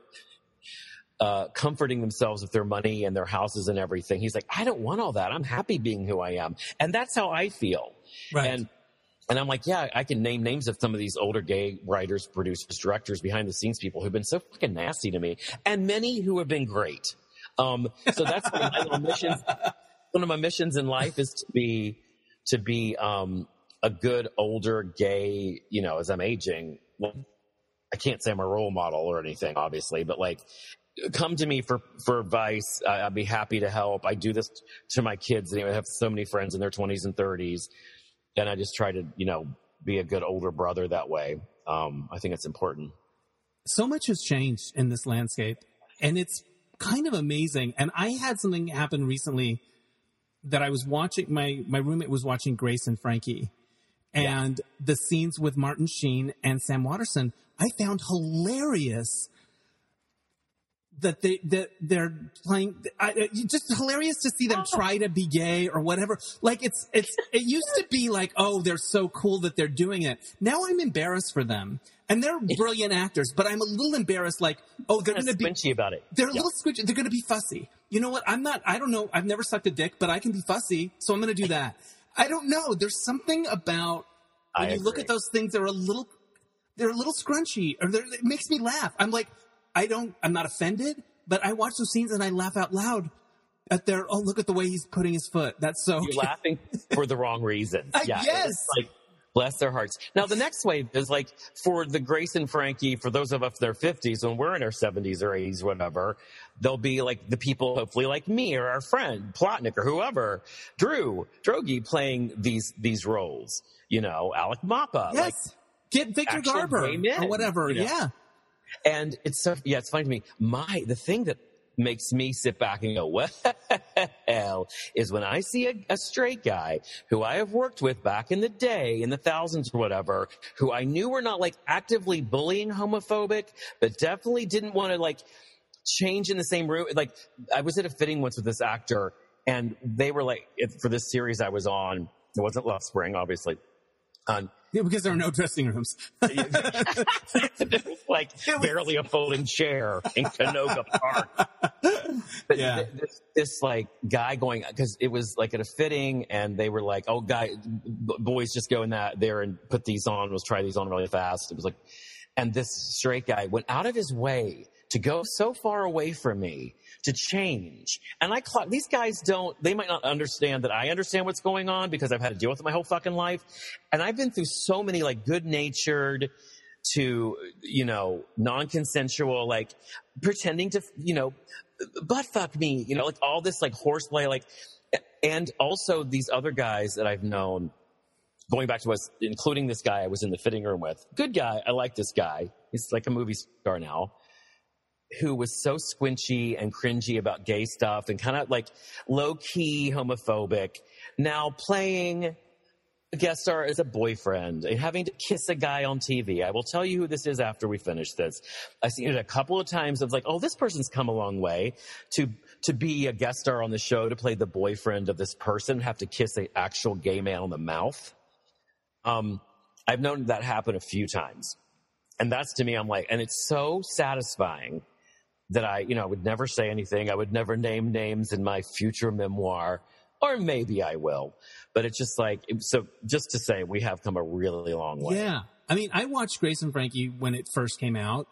uh, comforting themselves with their money and their houses and everything. He's like, I don't want all that. I'm happy being who I am. And that's how I feel. Right. And, and I'm like, yeah, I can name names of some of these older gay writers, producers, directors, behind the scenes people who've been so fucking nasty to me and many who have been great. Um, so that's one of my little missions. One of my missions in life is to be, to be, um, a good older gay, you know, as I'm aging. Well, I can't say I'm a role model or anything, obviously, but like come to me for for advice. I, would be happy to help. I do this to my kids. I have so many friends in their 20s and 30s, and I just try to you know be a good older brother that way. Um, I think it's important. So much has changed in this landscape, and it's kind of amazing. And I had something happen recently that I was watching. My my roommate was watching Grace and Frankie, and yeah. the scenes with Martin Sheen and Sam Waterston I found hilarious that they that they're playing I, just hilarious to see them oh. try to be gay or whatever like it's it's it used to be like oh they're so cool that they're doing it now i'm embarrassed for them and they're brilliant actors but i'm a little embarrassed like oh they're gonna be squinchy about it they're a little squinchy they're gonna be fussy you know what i'm not i don't know i've never sucked a dick but i can be fussy so i'm gonna do that i don't know there's something about when I you agree. look at those things they're a little they're a little scrunchy or they're it makes me laugh i'm like I don't, I'm not offended, but I watch those scenes and I laugh out loud at their, oh, look at the way he's putting his foot. That's so. You're laughing for the wrong reasons. Yeah. yes. Like, bless their hearts. Now, the next wave is like for the Grace and Frankie, for those of us in their 50s, when we're in our 70s or 80s, whatever, they'll be like the people, hopefully like me or our friend, Plotnick or whoever, Drew, Droege playing these, these roles, you know, Alec Mapa. Yes. Like, Get Victor Garber or whatever. You know? Yeah. And it's so, yeah, it's funny to me. My, the thing that makes me sit back and go, well, is when I see a, a, straight guy who I have worked with back in the day, in the thousands or whatever, who I knew were not like actively bullying homophobic, but definitely didn't want to like change in the same room. Like I was at a fitting once with this actor and they were like, for this series I was on, it wasn't Love Spring, obviously. Um, yeah, because there are no dressing rooms. like barely a folding chair in Canoga Park. But yeah. this, this like guy going, cause it was like at a fitting and they were like, oh guy, boys just go in that there and put these on, let's try these on really fast. It was like, and this straight guy went out of his way to go so far away from me to change. And I, clock, these guys don't, they might not understand that I understand what's going on because I've had to deal with it my whole fucking life. And I've been through so many like good natured to, you know, non-consensual, like pretending to, you know, butt fuck me, you know, like all this like horseplay, like, and also these other guys that I've known going back to us, including this guy I was in the fitting room with. Good guy. I like this guy. He's like a movie star now who was so squinchy and cringy about gay stuff and kind of like low key homophobic, now playing a guest star as a boyfriend and having to kiss a guy on TV. I will tell you who this is after we finish this. I've seen it a couple of times of like, oh, this person's come a long way to to be a guest star on the show to play the boyfriend of this person have to kiss an actual gay man on the mouth. Um, I've known that happen a few times. And that's to me, I'm like, and it's so satisfying that I, you know, I would never say anything. I would never name names in my future memoir, or maybe I will. But it's just like, so just to say, we have come a really long way. Yeah. I mean, I watched Grace and Frankie when it first came out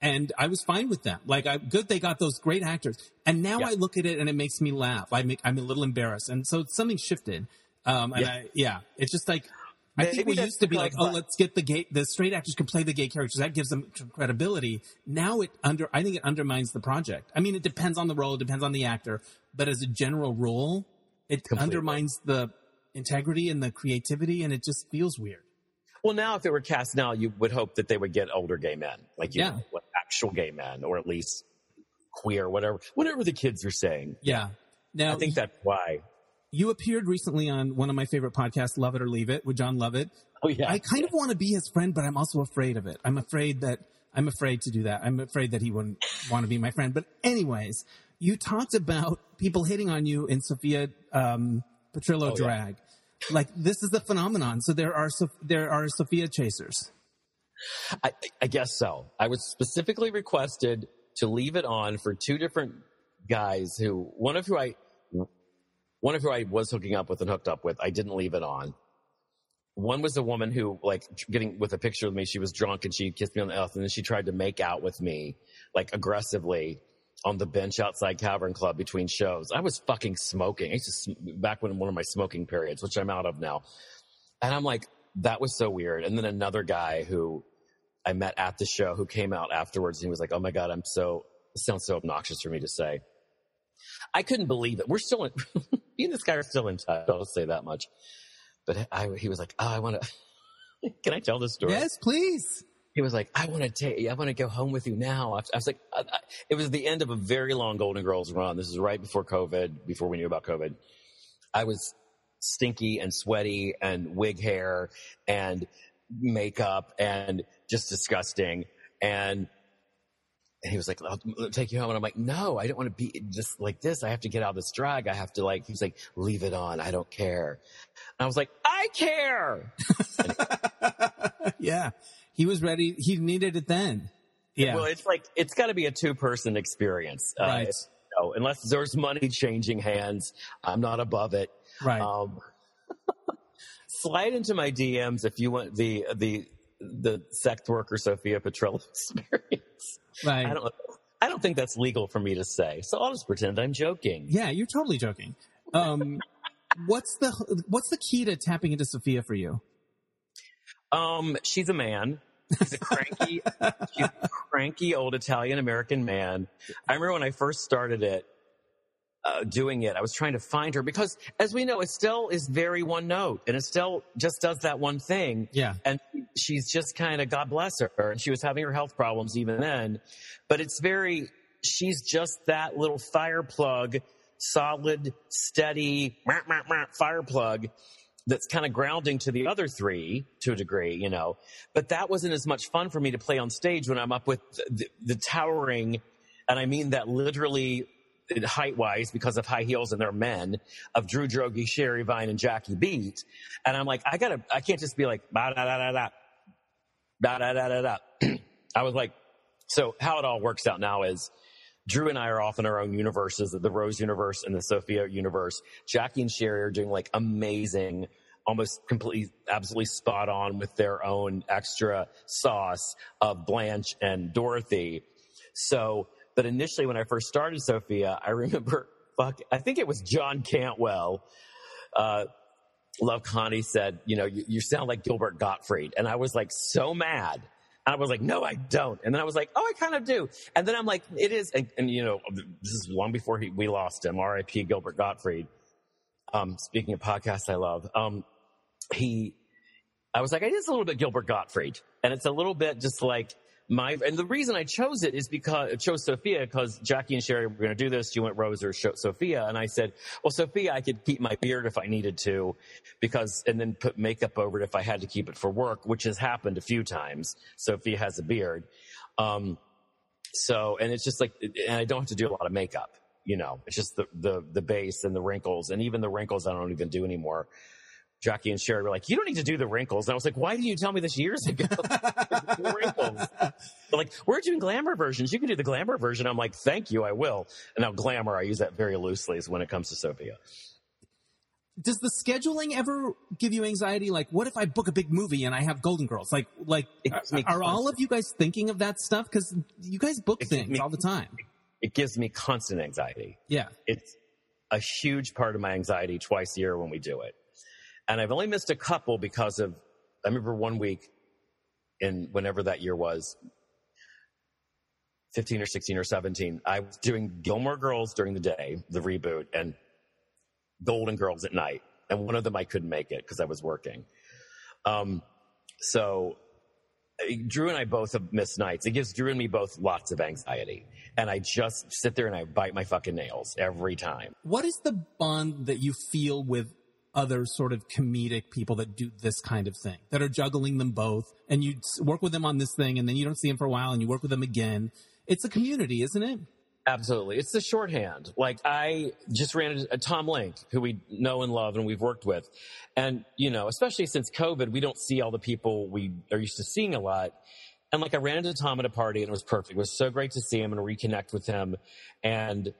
and I was fine with them. Like, I, good they got those great actors. And now yeah. I look at it and it makes me laugh. I make, I'm a little embarrassed. And so something shifted. Um, and yeah. I, yeah, it's just like, I think we used to be like, oh, let's get the gay, the straight actors can play the gay characters. That gives them credibility. Now it under, I think it undermines the project. I mean, it depends on the role, it depends on the actor, but as a general rule, it Completely. undermines the integrity and the creativity and it just feels weird. Well, now if it were cast now, you would hope that they would get older gay men, like you yeah. know, actual gay men, or at least queer, whatever, whatever the kids are saying. Yeah. Now I think that's why you appeared recently on one of my favorite podcasts, Love It or Leave It, with Jon Lovett. Oh yeah. I kind of want to be his friend, but I'm also afraid of it. I'm afraid that I'm afraid to do that. I'm afraid that he wouldn't want to be my friend. But anyways, you talked about people hitting on you in Sophia um, Petrillo oh, drag. Yeah like this is the phenomenon. So there are there are Sophia chasers. I, I guess so. I was specifically requested to leave it on for two different guys who one of who I one of who I was hooking up with and hooked up with. I didn't leave it on. One was a woman who, like, getting with a picture of me. She was drunk and she kissed me on the mouth, and then she tried to make out with me, like aggressively on the bench outside Cavern Club between shows. I was fucking smoking. I used to back when one of my smoking periods, which I'm out of now. And I'm like, that was so weird. And then another guy who I met at the show who came out afterwards and he was like, Oh my God, I'm so, sounds so obnoxious for me to say. I couldn't believe it. We're still in, me and this guy are still in touch. I'll say that much. But I, he was like, Oh, I want to, can I tell this story? Yes, please he was like, I want to take, I want to go home with you now. I was like, I, I, it was the end of a very long Golden Girls run. This is right before COVID, before we knew about COVID. I was stinky and sweaty and wig hair and makeup and just disgusting. And he was like, I'll take you home. And I'm like, no, I don't want to be just like this. I have to get out of this drag. I have to like, he was like, leave it on. I don't care. And I was like, I care. yeah he was ready. He needed it then. Yeah. Well, it's like it's got to be a two person experience, uh, right? Uh, unless there's money changing hands, I'm not above it. Right. Um, slide into my DMs if you want the the the sex worker Sophia Petrillo experience. Right. I don't. I don't think that's legal for me to say, so I'll just pretend I'm joking. Yeah, you're totally joking. Um, what's the what's the key to tapping into Sophia for you? Um, she's a man. He's a cranky, she's a cranky old Italian American man. I remember when I first started it, uh, doing it, I was trying to find her because, as we know, Estelle is very one note, and Estelle just does that one thing. Yeah, and she's just kind of God bless her, and she was having her health problems even then. But it's very, she's just that little fire plug, solid, steady fire plug that's kind of grounding to the other three to a degree, you know. But that wasn't as much fun for me to play on stage when I'm up with the, the towering, and I mean that literally height wise because of high heels and they're men of Drew Droege, Sherry Vine, and Jackie Beat. And I'm like, I gotta, I can't just be like, da da da da da, da da da da da. I was like, so how it all works out now is Drew and I are off in our own universes, the Rose universe and the Sophia universe. Jackie and Sherry are doing like amazing, almost completely, absolutely spot on with their own extra sauce of Blanche and Dorothy. So, but initially when I first started Sophia, I remember, fuck, I think it was John Cantwell, uh, Love Connie said, you know, you, you sound like Gilbert Gottfried. And I was like so mad and I was like, no, I don't. And then I was like, oh, I kind of do. And then I'm like, it is. And, and you know, this is long before he, we lost him, RIP Gilbert Gottfried. Um, speaking of podcasts I love, um, he, I was like, it is a little bit Gilbert Gottfried. And it's a little bit just like, my and the reason I chose it is because I chose Sophia because Jackie and Sherry were going to do this. You went Rose or Sophia, and I said, "Well, Sophia, I could keep my beard if I needed to, because and then put makeup over it if I had to keep it for work, which has happened a few times. Sophia has a beard, um, so and it's just like, and I don't have to do a lot of makeup. you know, it's just the, the, the base and the wrinkles and even the wrinkles I don't even do anymore. Jackie and Sherry were like, you don't need to do the wrinkles. And I was like, why didn't you tell me this years ago? wrinkles. They're like, we're doing glamour versions. You can do the glamour version. I'm like, thank you. I will. And now glamour, I use that very loosely is when it comes to Sophia. Does the scheduling ever give you anxiety? Like, what if I book a big movie and I have Golden Girls? Like, like, are, are all of you guys thinking of that stuff? Cause you guys book it things me, all the time. It gives me constant anxiety. Yeah. It's a huge part of my anxiety twice a year when we do it and I've only missed a couple because of, I remember one week in whenever that year was, 15 or 16 or 17, I was doing Gilmore Girls during the day, the reboot, and Golden Girls at night. And one of them I couldn't make it because I was working. Um, so Drew and I both have missed nights. It gives Drew and me both lots of anxiety. And I just sit there and I bite my fucking nails every time. What is the bond that you feel with other sort of comedic people that do this kind of thing, that are juggling them both, and you work with them on this thing, and then you don't see them for a while, and you work with them again. It's a community, isn't it? Absolutely. It's the shorthand. Like I just ran into uh, Tom Lenk, who we know and love and we've worked with. And, you know, especially since COVID, we don't see all the people we are used to seeing a lot. And like I ran into Tom at a party and it was perfect. It was so great to see him and reconnect with him. And,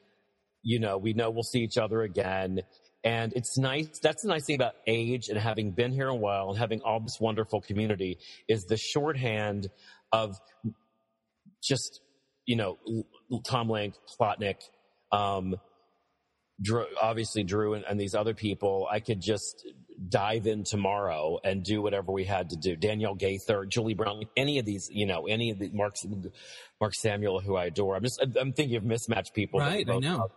you know, we know we'll see each other again. And it's nice. That's the nice thing about age and having been here a while and having all this wonderful community is the shorthand of just, you know, Tom Lenk, Plotnick, um, Drew, obviously Drew and, and, these other people, I could just dive in tomorrow and do whatever we had to do. Danielle Gaither, Julie Brown, any of these, you know, any of the Mark, Mark Samuel, who I adore. I'm just, I'm thinking of mismatched people. Right, I know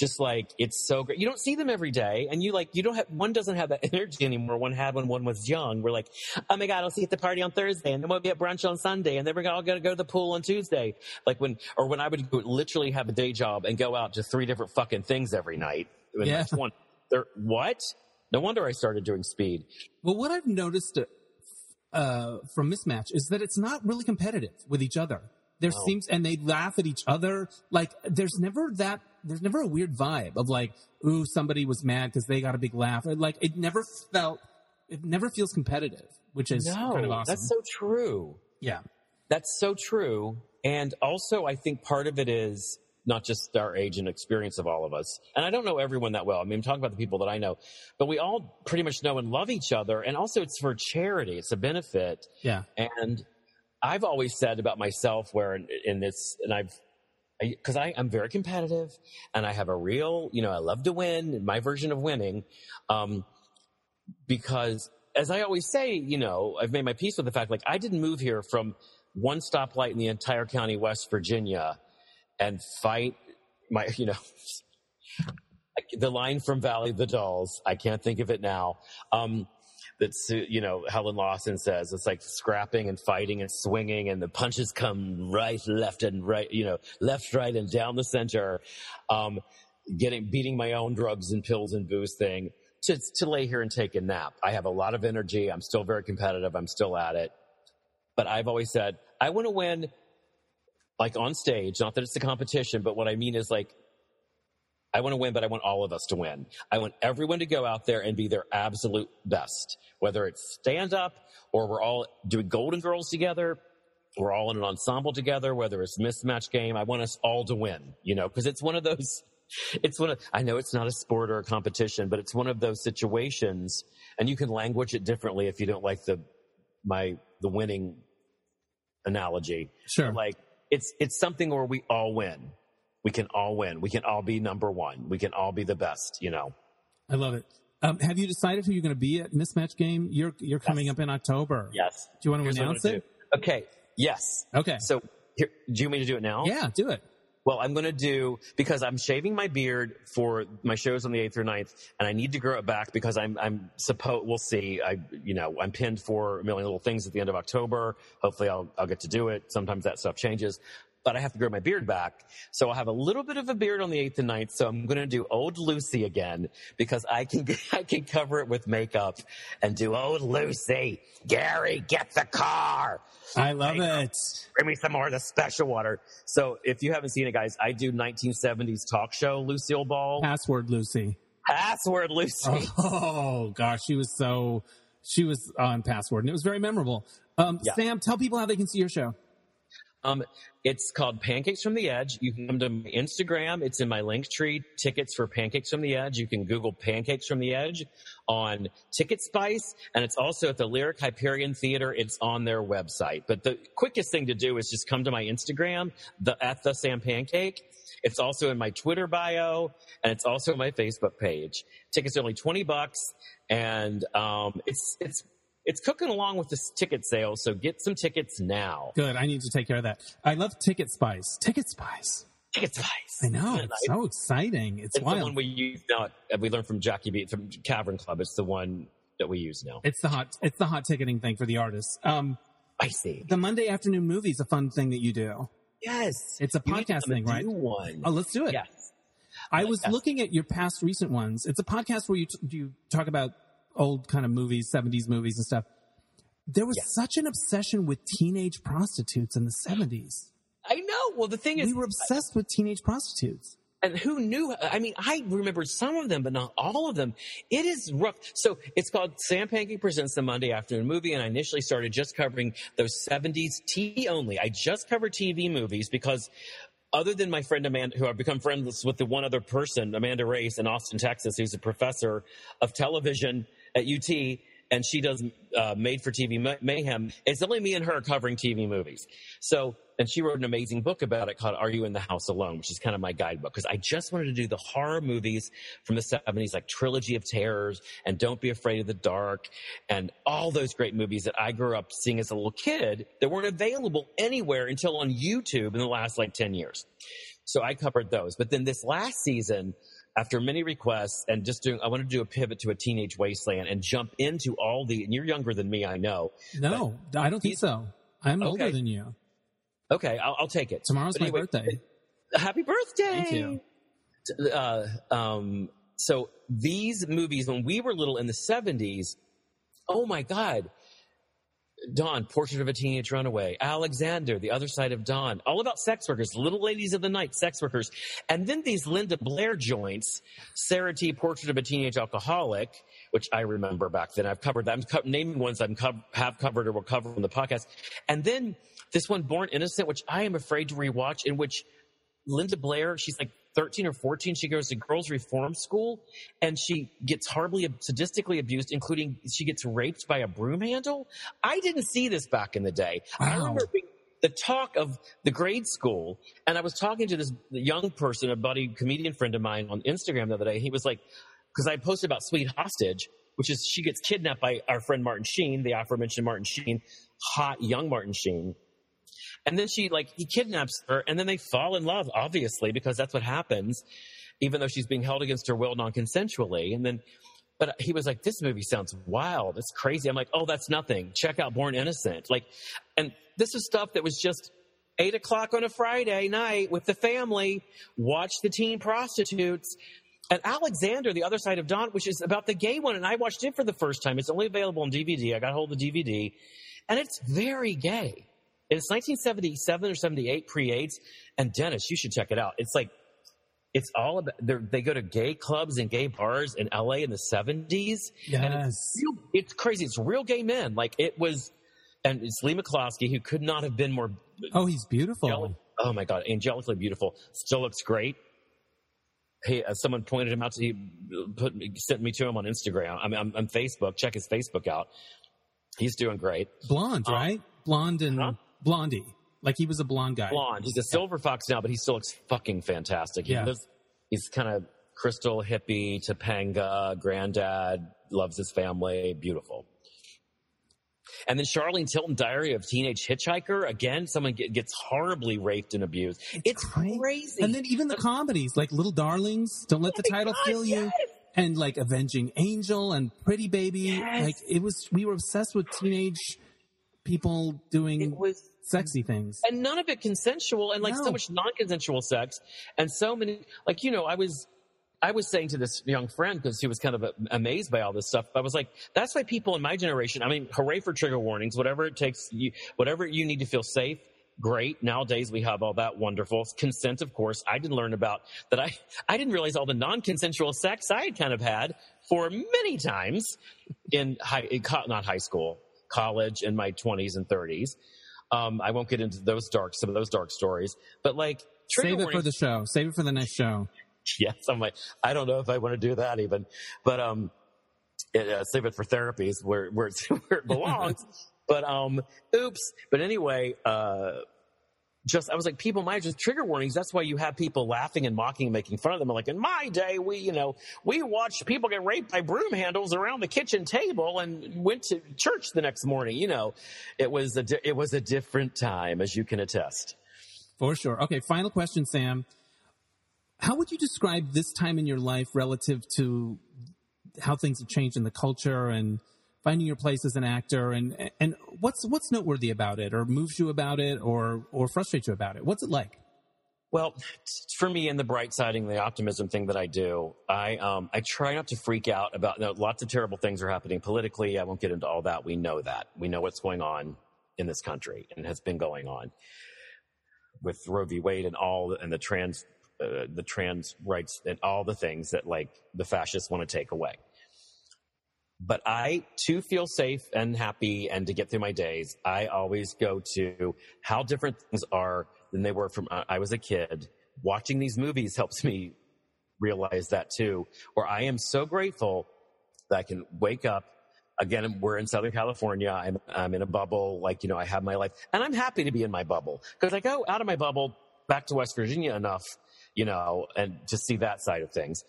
just like it's so great. You don't see them every day, and you like you don't have one doesn't have that energy anymore. One had when one was young. We're like, oh my god, I'll see you at the party on Thursday, and then we'll be at brunch on Sunday, and then we're all gonna go to the pool on Tuesday. Like when or when I would literally have a day job and go out to three different fucking things every night. yeah. One, there, what? No wonder I started doing speed. Well, what I've noticed uh, from mismatch is that it's not really competitive with each other. There seems, and they laugh at each other. Like there's never that there's never a weird vibe of like, ooh, somebody was mad because they got a big laugh. Or like it never felt, it never feels competitive, which is no, kind of awesome. That's so true. Yeah. That's so true. And also, I think part of it is not just our age and experience of all of us. And I don't know everyone that well. I mean, I'm talking about the people that I know, but we all pretty much know and love each other. And also, it's for charity, it's a benefit. Yeah. And I've always said about myself, where in, in this, and I've because I, am very competitive and I have a real, you know, I love to win, my version of winning. Um, because as I always say, you know, I've made my peace with the fact, like, I didn't move here from one stoplight in the entire county, West Virginia, and fight my, you know, the line from Valley of the Dolls. I can't think of it now. Um, that's you know Helen Lawson says it's like scrapping and fighting and swinging and the punches come right, left, and right, you know, left, right, and down the center. Um, getting beating my own drugs and pills and booze thing to to lay here and take a nap. I have a lot of energy. I'm still very competitive. I'm still at it. But I've always said I want to win like on stage, not that it's a competition, but what I mean is like I want to win, but I want all of us to win. I want everyone to go out there and be their absolute best, whether it's stand up or we're all doing Golden Girls together. We're all in an ensemble together, whether it's mismatch game. I want us all to win, you know, because it's one of those, it's one of, I know it's not a sport or a competition, but it's one of those situations and you can language it differently if you don't like the, my, the winning analogy. Sure. Like it's, it's something where we all win we can all win. We can all be number one. We can all be the best, you know. I love it. Um, have you decided who you're going to be at Mismatch Game? You're you're coming yes. up in October. Yes. Do you want to Here's announce it? Do. Okay. Yes. Okay. So here, do you want me to do it now? Yeah, do it. Well, I'm going to do because I'm shaving my beard for my shows on the 8th or 9th and I need to grow it back because I'm I'm supposed we'll see. I you know, I'm pinned for a million little things at the end of October. Hopefully I'll I'll get to do it. Sometimes that stuff changes. But I have to grow my beard back. So I'll have a little bit of a beard on the 8th and 9th. So I'm going to do old Lucy again because I can, I can cover it with makeup and do old Lucy. Gary, get the car. I love it. Bring me some more of the special water. So if you haven't seen it, guys, I do 1970s talk show Lucille Ball. Password Lucy. Password Lucy. Oh gosh, she was so she was on Password, and it was very memorable. Um, Yeah. Sam, tell people how they can see your show. Um, it's called Pancakes from the Edge. You can come to my Instagram. It's in my link tree. Tickets for Pancakes from the Edge. You can Google Pancakes from the Edge on Ticket Spice, and it's also at the Lyric Hyperion Theater. It's on their website. But the quickest thing to do is just come to my Instagram, the at the Sam Pancake. It's also in my Twitter bio, and it's also my Facebook page. Tickets are only twenty bucks, and um, it's it's it's cooking along with this ticket sale. So get some tickets now. Good. I need to take care of that. I love Ticket Spice. Ticket Spice. Ticket Spice. I know. It's so exciting. It's, It's the one we use now. We learned from Jackie Beat from Cavern Club. It's the one that we use now. it's the hot. It's the hot ticketing thing for the artists. Um, I see. the Monday afternoon movie is a fun thing that you do. Yes. It's a You need to podcast thing, right? One. Oh, let's do it. Yes. I was Yes. looking at your past recent ones. It's a podcast where you t- you talk about old kind of movies, seventies movies and stuff. There was such an obsession with teenage prostitutes in the seventies. I know. Well, the thing is, We were obsessed with teenage prostitutes. and who knew? I mean, I remember some of them, but not all of them. It is rough. So it's called Sam Pancake Presents the Monday Afternoon Movie, and I initially started just covering those 70s TV only. I just covered TV movies because other than my friend Amanda, who I've become friends with the one other person, Amanda Reyes in Austin, Texas, who's a professor of television at UT, and she does uh, made for TV ma- mayhem. It's only me and her covering TV movies. So, and she wrote an amazing book about it called "Are You in the House Alone," which is kind of my guidebook because I just wanted to do the horror movies from the seventies, like Trilogy of Terrors and Don't Be Afraid of the Dark, and all those great movies that I grew up seeing as a little kid that weren't available anywhere until on YouTube in the last like ten years. So I covered those. But then this last season, after many requests and just doing, I wanted to do a pivot to a teenage wasteland and jump into all the, and you're younger than me, I know. No, I don't think so. I'm older than you. Okay, I'll, I'll take it. Tomorrow's But my anyway, birthday. Happy birthday. Thank you. Uh, um, so these movies, when we were little in the 70s, oh my God. Dawn, Portrait of a Teenage Runaway, Alexander, The Other Side of Dawn, all about sex workers, Little Ladies of the Night, sex workers. And then these Linda Blair joints, Sarah T, Portrait of a Teenage Alcoholic, which I remember back then. I've covered that. I'm co- naming ones I've co- have covered or will cover on the podcast. And then this one, Born Innocent, which I am afraid to rewatch, in which Linda Blair, she's like 13 or 14. She goes to girls' reform school and she gets horribly, sadistically abused, including she gets raped by a broom handle. I didn't see this back in the day. I remember being the talk of the grade school. And I was talking to this young person, a buddy, comedian friend of mine on Instagram the other day. He was like, because I posted about Sweet Hostage, which is she gets kidnapped by our friend Martin Sheen, the aforementioned Martin Sheen, hot young Martin Sheen. And then she like he kidnaps her, and then they fall in love, obviously, because that's what happens, even though she's being held against her will non-consensually. And then, but he was like, "This movie sounds wild. It's crazy." I'm like, "Oh, that's nothing. Check out Born Innocent." Like, and this is stuff that was just eight o'clock on a Friday night with the family. Watch the teen prostitutes. And Alexander, the other side of Dawn, which is about the gay one, and I watched it for the first time. It's only available on DVD. I got hold of the DVD, and it's very gay. It's 1977 or 78 pre-AIDS, and Dennis, you should check it out. It's like it's all about they're- go to gay clubs and gay bars in LA in the 70s. And Yes. it's, real, it's crazy. It's real gay men. Like it was, and it's Leigh McCloskey who could not have been more. Oh, he's beautiful. angelic- oh my god, angelically beautiful. Still looks great. Hey, uh, someone pointed him out to he put me- sent me to him on Instagram. I mean, I'm, I'm Facebook. Check his Facebook out. He's doing great. Blonde, Um, right? Blonde and huh? Blondie. Like he was a blonde guy. blonde. He's a silver fox now, but he still looks fucking fantastic. He Yeah. lives, he's kind of crystal hippie, Topanga, granddad, loves his family, beautiful. And then Charlene Tilton, Diary of Teenage Hitchhiker. Again, someone get, gets horribly raped and abused. It's, cra- crazy. And then even the comedies like Little Darlings, Don't Let the Title God, Kill You, yes. and like Avenging Angel and Pretty Baby. Yes. Like it was, we were obsessed with teenage people doing. it was sexy things. and none of it consensual and like No. so much non-consensual sex and so many like you know i was i was saying to this young friend because he was kind of uh, amazed by all this stuff i was like that's why people in my generation i mean hooray for trigger warnings whatever it takes you whatever you need to feel safe great nowadays we have all that wonderful consent of course i didn't learn about that i i didn't realize all the non-consensual sex i had kind of had for many times in high in not high school college in my 20s and 30s um, I won't get into those dark, some of those dark stories, but like, Save it for the show. Save it for the next show. yes, I'm like, I don't know if I want to do that even, but, um, it, uh, save it for therapies where, where, it's, where it belongs. but, um, oops. But anyway, uh, just, I was like, people might just trigger warnings. That's why you have people laughing and mocking and making fun of them. I'm Like in my day, we, you know, we watched people get raped by broom handles around the kitchen table and went to church the next morning. You know, it was a, di- it was a different time as you can attest. For sure. Okay, final question, Sam. How would you describe this time in your life relative to how things have changed in the culture and finding your place as an actor and and what's what's noteworthy about it or moves you about it or or frustrates you about it? What's it like? Well, for me, in the bright siding, the optimism thing that I do, I um, I try not to freak out about. You know, lots of terrible things are happening politically. I won't get into all that. We know that. We know what's going on in this country and has been going on with Roe v. Wade and all and the trans uh, the trans rights and all the things that like the fascists want to take away. But I too feel safe and happy and to get through my days, I always go to how different things are than they were from uh, I was a kid. Watching these movies helps me realize that too. Or I am so grateful that I can wake up. Again, we're in Southern California. I'm, I'm in a bubble. Like, you know, I have my life and I'm happy to be in my bubble because I go out of my bubble back to West Virginia enough, you know, and to see that side of things.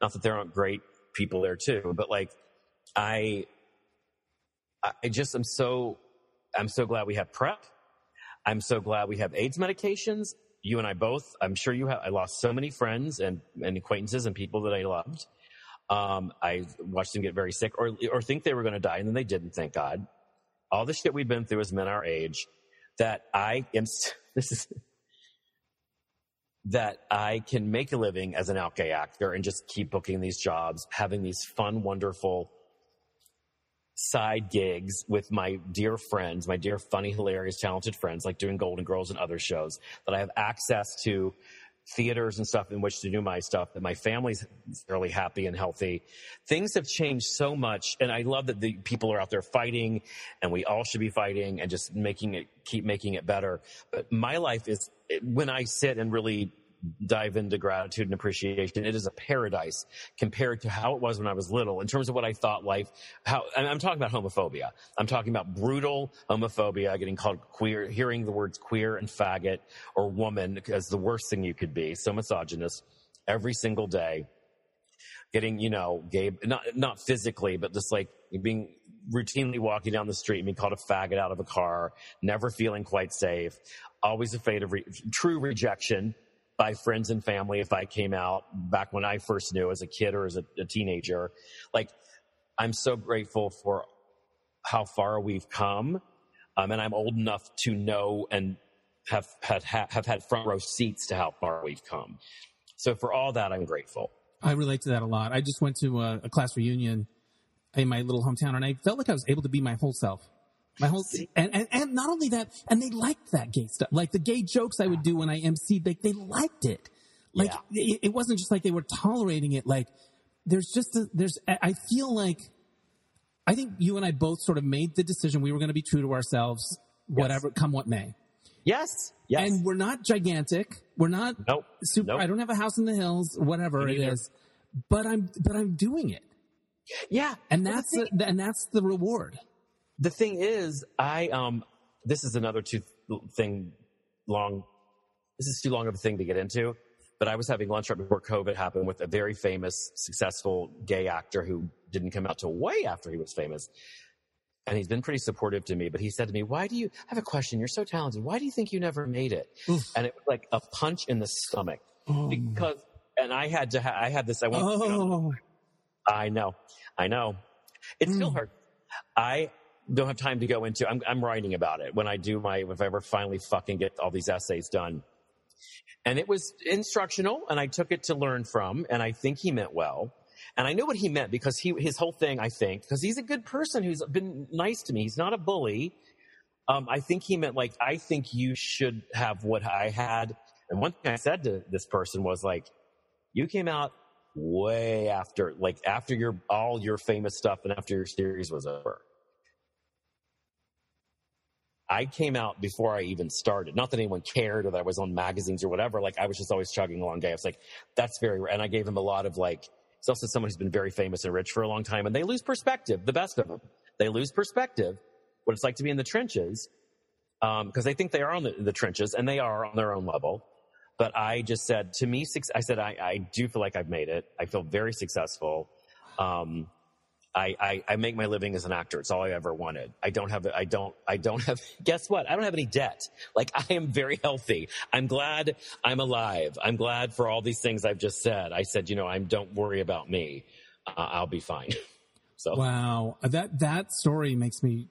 Not that there aren't great people there too, but like, I, I just am so, I'm so glad we have PrEP. I'm so glad we have AIDS medications. You and I both, I'm sure you have, I lost so many friends and, and acquaintances and people that I loved. Um, I watched them get very sick or, or think they were going to die and then they didn't, thank God. All the shit we've been through as men our age that I am, this is, that I can make a living as an out gay actor and just keep booking these jobs, having these fun, wonderful side gigs with my dear friends, my dear, funny, hilarious, talented friends, like doing Golden Girls and other shows, that I have access to theaters and stuff in which to do my stuff, that my family's fairly happy and healthy. Things have changed so much. And I love that the people are out there fighting and we all should be fighting and just making it, keep making it better. But my life is when I sit and really dive into gratitude and appreciation. It is a paradise compared to how it was when I was little in terms of what I thought life, how, and I'm talking about homophobia. I'm talking about brutal homophobia, getting called queer, hearing the words queer and faggot or woman as the worst thing you could be. So misogynist every single day. Getting, you know, gay, not, not physically, but just like being routinely walking down the street and being called a faggot out of a car, never feeling quite safe, always afraid of re- true rejection by friends and family if I came out back when I first knew as a kid or as a, a teenager. Like, I'm so grateful for how far we've come. Um, and I'm old enough to know and have had, have had front row seats to how far we've come. So for all that, I'm grateful. I relate to that a lot. I just went to a, a class reunion in my little hometown and I felt like I was able to be my whole self. My whole and, and and not only that, and they liked that gay stuff. Like the gay jokes I would do when I emceed, like they liked it. Like Yeah. it, it wasn't just like they were tolerating it. Like there's just a, there's I feel like I think you and I both sort of made the decision we were going to be true to ourselves, whatever come what may. Yes. Yes. And we're not gigantic. We're not nope. super. Nope. I don't have a house in the hills, whatever it is. But I'm but I'm doing it, Yeah. and that's the, and that's the reward. The thing is, I um, this is another two thing long. This is too long of a thing to get into, but I was having lunch right before COVID happened with a very famous, successful gay actor who didn't come out till way after he was famous. And he's been pretty supportive to me, but he said to me, why do you, I have a question. You're so talented. Why do you think you never made it? Oof. And it was like a punch in the stomach Oh. because, and I had to, ha- I had this, I know, Oh, I know. I know. It still Mm. hurts. I don't have time to go into. I'm, I'm writing about it when I do my if I ever finally fucking get all these essays done. And it was instructional, and I took it to learn from, and I think he meant well. And I know what he meant because he his whole thing, I think, because he's a good person who's been nice to me. He's not a bully. Um, I think he meant like I think you should have what I had. And one thing I said to this person was like, you came out way after, like after your all your famous stuff and after your series was over. I came out before I even started. Not that anyone cared or that I was on magazines or whatever. Like I was just always chugging along. I was like, that's very rare. And I gave him a lot of like, he's also someone who's been very famous and rich for a long time and they lose perspective, the best of them. They lose perspective, what it's like to be in the trenches. Um, cause they think they are on the, the trenches and they are on their own level. But I just said to me, I said, I, I do feel like I've made it. I feel very successful. Um, I, I, I, make my living as an actor. It's all I ever wanted. I don't have, I don't, I don't have, guess what? I don't have any debt. Like I am very healthy. I'm glad I'm alive. I'm glad for all these things I've just said. I said, you know, I'm, don't worry about me. Uh, I'll be fine. so. Wow. That, that story makes me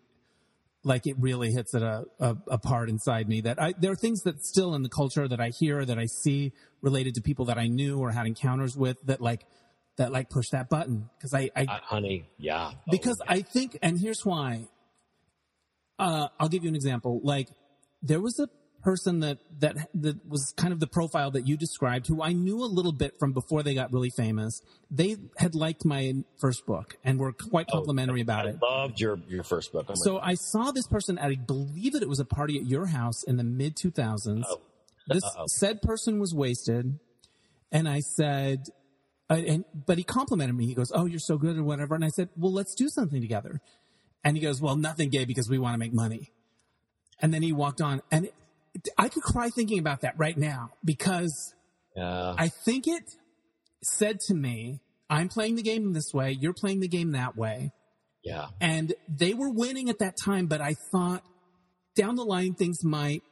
like it really hits at a, a, a, part inside me that I, there are things that still in the culture that I hear, that I see related to people that I knew or had encounters with that like, that like push that button because I, I uh, honey, yeah. Because oh, I think, and here's why. Uh, I'll give you an example. Like there was a person that, that, that was kind of the profile that you described who I knew a little bit from before they got really famous. They had liked my first book and were quite oh, complimentary oh, about I it. loved your, your first book. Oh so I saw this person at, I believe that it was a party at your house in the mid 2000s. Oh. This Uh-oh. said person was wasted. And I said, uh, and, but he complimented me. He goes, "Oh, you're so good," or whatever. And I said, "Well, let's do something together." And he goes, "Well, nothing gay because we want to make money." And then he walked on, and it, I could cry thinking about that right now because yeah. I think it said to me, "I'm playing the game this way. You're playing the game that way." Yeah. And they were winning at that time, but I thought down the line things might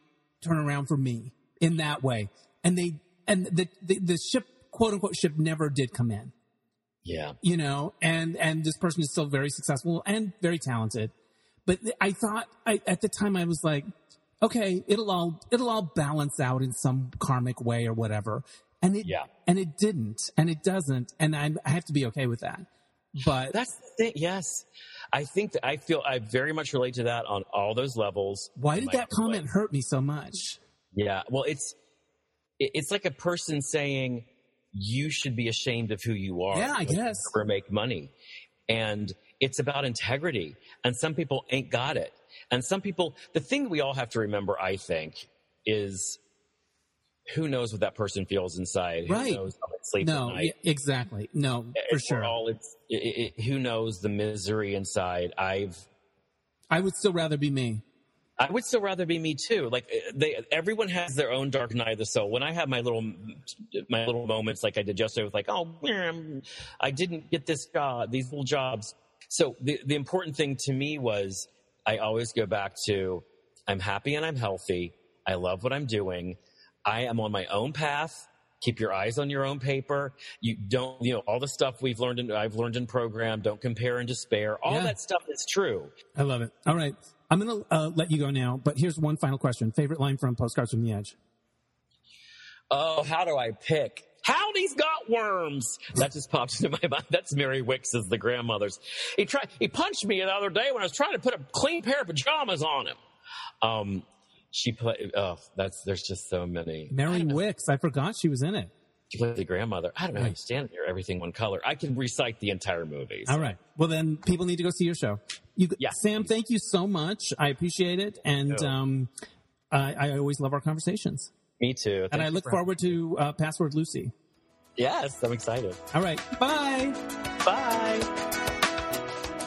turn around for me in that way. And they and the the, the ship quote unquote ship never did come in. Yeah. You know, and, and this person is still very successful and very talented. But I thought I, at the time I was like, okay, it'll all, it'll all balance out in some karmic way or whatever. And it, yeah. and it didn't and it doesn't. And I, I have to be okay with that. But that's the thing. Yes. I think that I feel I very much relate to that on all those levels. Why did that comment way. hurt me so much? Yeah. Well, it's, it's like a person saying, you should be ashamed of who you are. Yeah, I guess. Never make money. And it's about integrity. And some people ain't got it. And some people, the thing we all have to remember, I think, is who knows what that person feels inside? Right. Who knows how they sleep no, at night? exactly. No, for sure. All it's, it, it, who knows the misery inside? I've. I would still rather be me. I would still rather be me too. Like eh, they, everyone has their own dark night of the soul. When I have my little, my little moments, like I did yesterday, with like, oh, I didn't get this job, these little jobs. So the the important thing to me was I always go back to I'm happy and I'm healthy. I love what I'm doing. I am on my own path. Keep your eyes on your own paper. You don't, you know, all the stuff we've learned in, I've learned in program. Don't compare and despair. All yeah. that stuff is true. I love it. All right. I'm going to uh, let you go now, but here's one final question. Favorite line from Postcards from the Edge? Oh, how do I pick? Howdy's got worms. That just pops into my mind. That's Mary Wickes as the grandmother's. He tried, he punched me the other day when I was trying to put a clean pair of pajamas on him. Um, she played, oh, that's, there's just so many. Mary I Wickes. I forgot she was in it. She played the grandmother. I don't know how you stand here, everything one color. I can recite the entire movie. So. All right. Well, then people need to go see your show. You, yeah. Sam, thank you so much. I appreciate it. And, um, I, I, always love our conversations. Me too. Thank and I look for forward to uh, Password Lucy. Yes, I'm excited. All right. Bye. Bye.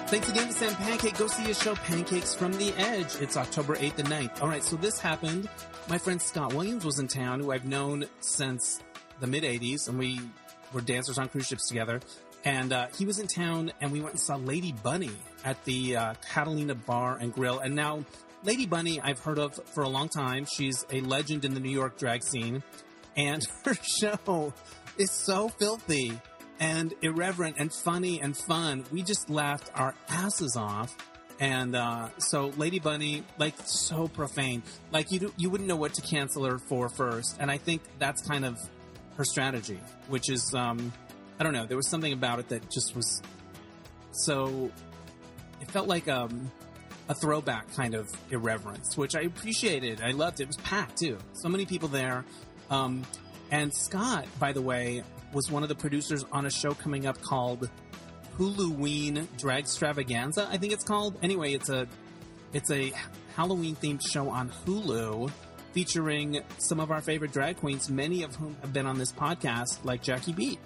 Thanks again to Sam Pancake. Go see his show Pancakes from the Edge. It's October 8th and 9th. All right. So this happened. My friend Scott Williams was in town, who I've known since the mid 80s, and we were dancers on cruise ships together. And uh, he was in town, and we went and saw Lady Bunny at the uh, Catalina Bar and Grill. And now, Lady Bunny, I've heard of for a long time. She's a legend in the New York drag scene, and her show is so filthy and irreverent and funny and fun. We just laughed our asses off. And uh, so Lady Bunny, like so profane, like you you wouldn't know what to cancel her for first, and I think that's kind of her strategy, which is um, I don't know. There was something about it that just was so. It felt like um, a throwback kind of irreverence, which I appreciated. I loved it. It was packed too. So many people there. Um, and Scott, by the way, was one of the producers on a show coming up called Huluween Dragstravaganza. I think it's called. Anyway, it's a it's a Halloween themed show on Hulu featuring some of our favorite drag queens, many of whom have been on this podcast, like Jackie Beat.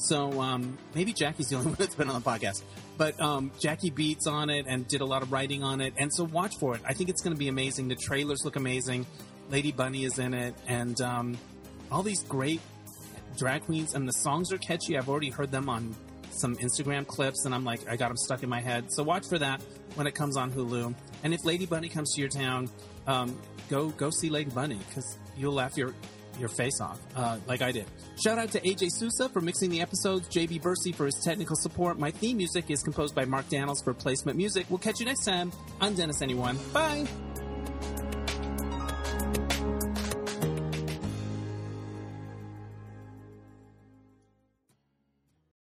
So um, maybe Jackie's the only one that's been on the podcast, but um, Jackie Beats on it and did a lot of writing on it, and so watch for it. I think it's going to be amazing. The trailers look amazing. Lady Bunny is in it, and um, all these great drag queens, and the songs are catchy. I've already heard them on some Instagram clips, and I'm like, I got them stuck in my head. So watch for that when it comes on Hulu. And if Lady Bunny comes to your town, um, go go see Lady Bunny because you'll laugh your your face off, uh, like I did. Shout out to AJ Sousa for mixing the episodes, JB Bursey for his technical support. My theme music is composed by Mark Daniels for placement music. We'll catch you next time. I'm Dennis Anyone. Bye.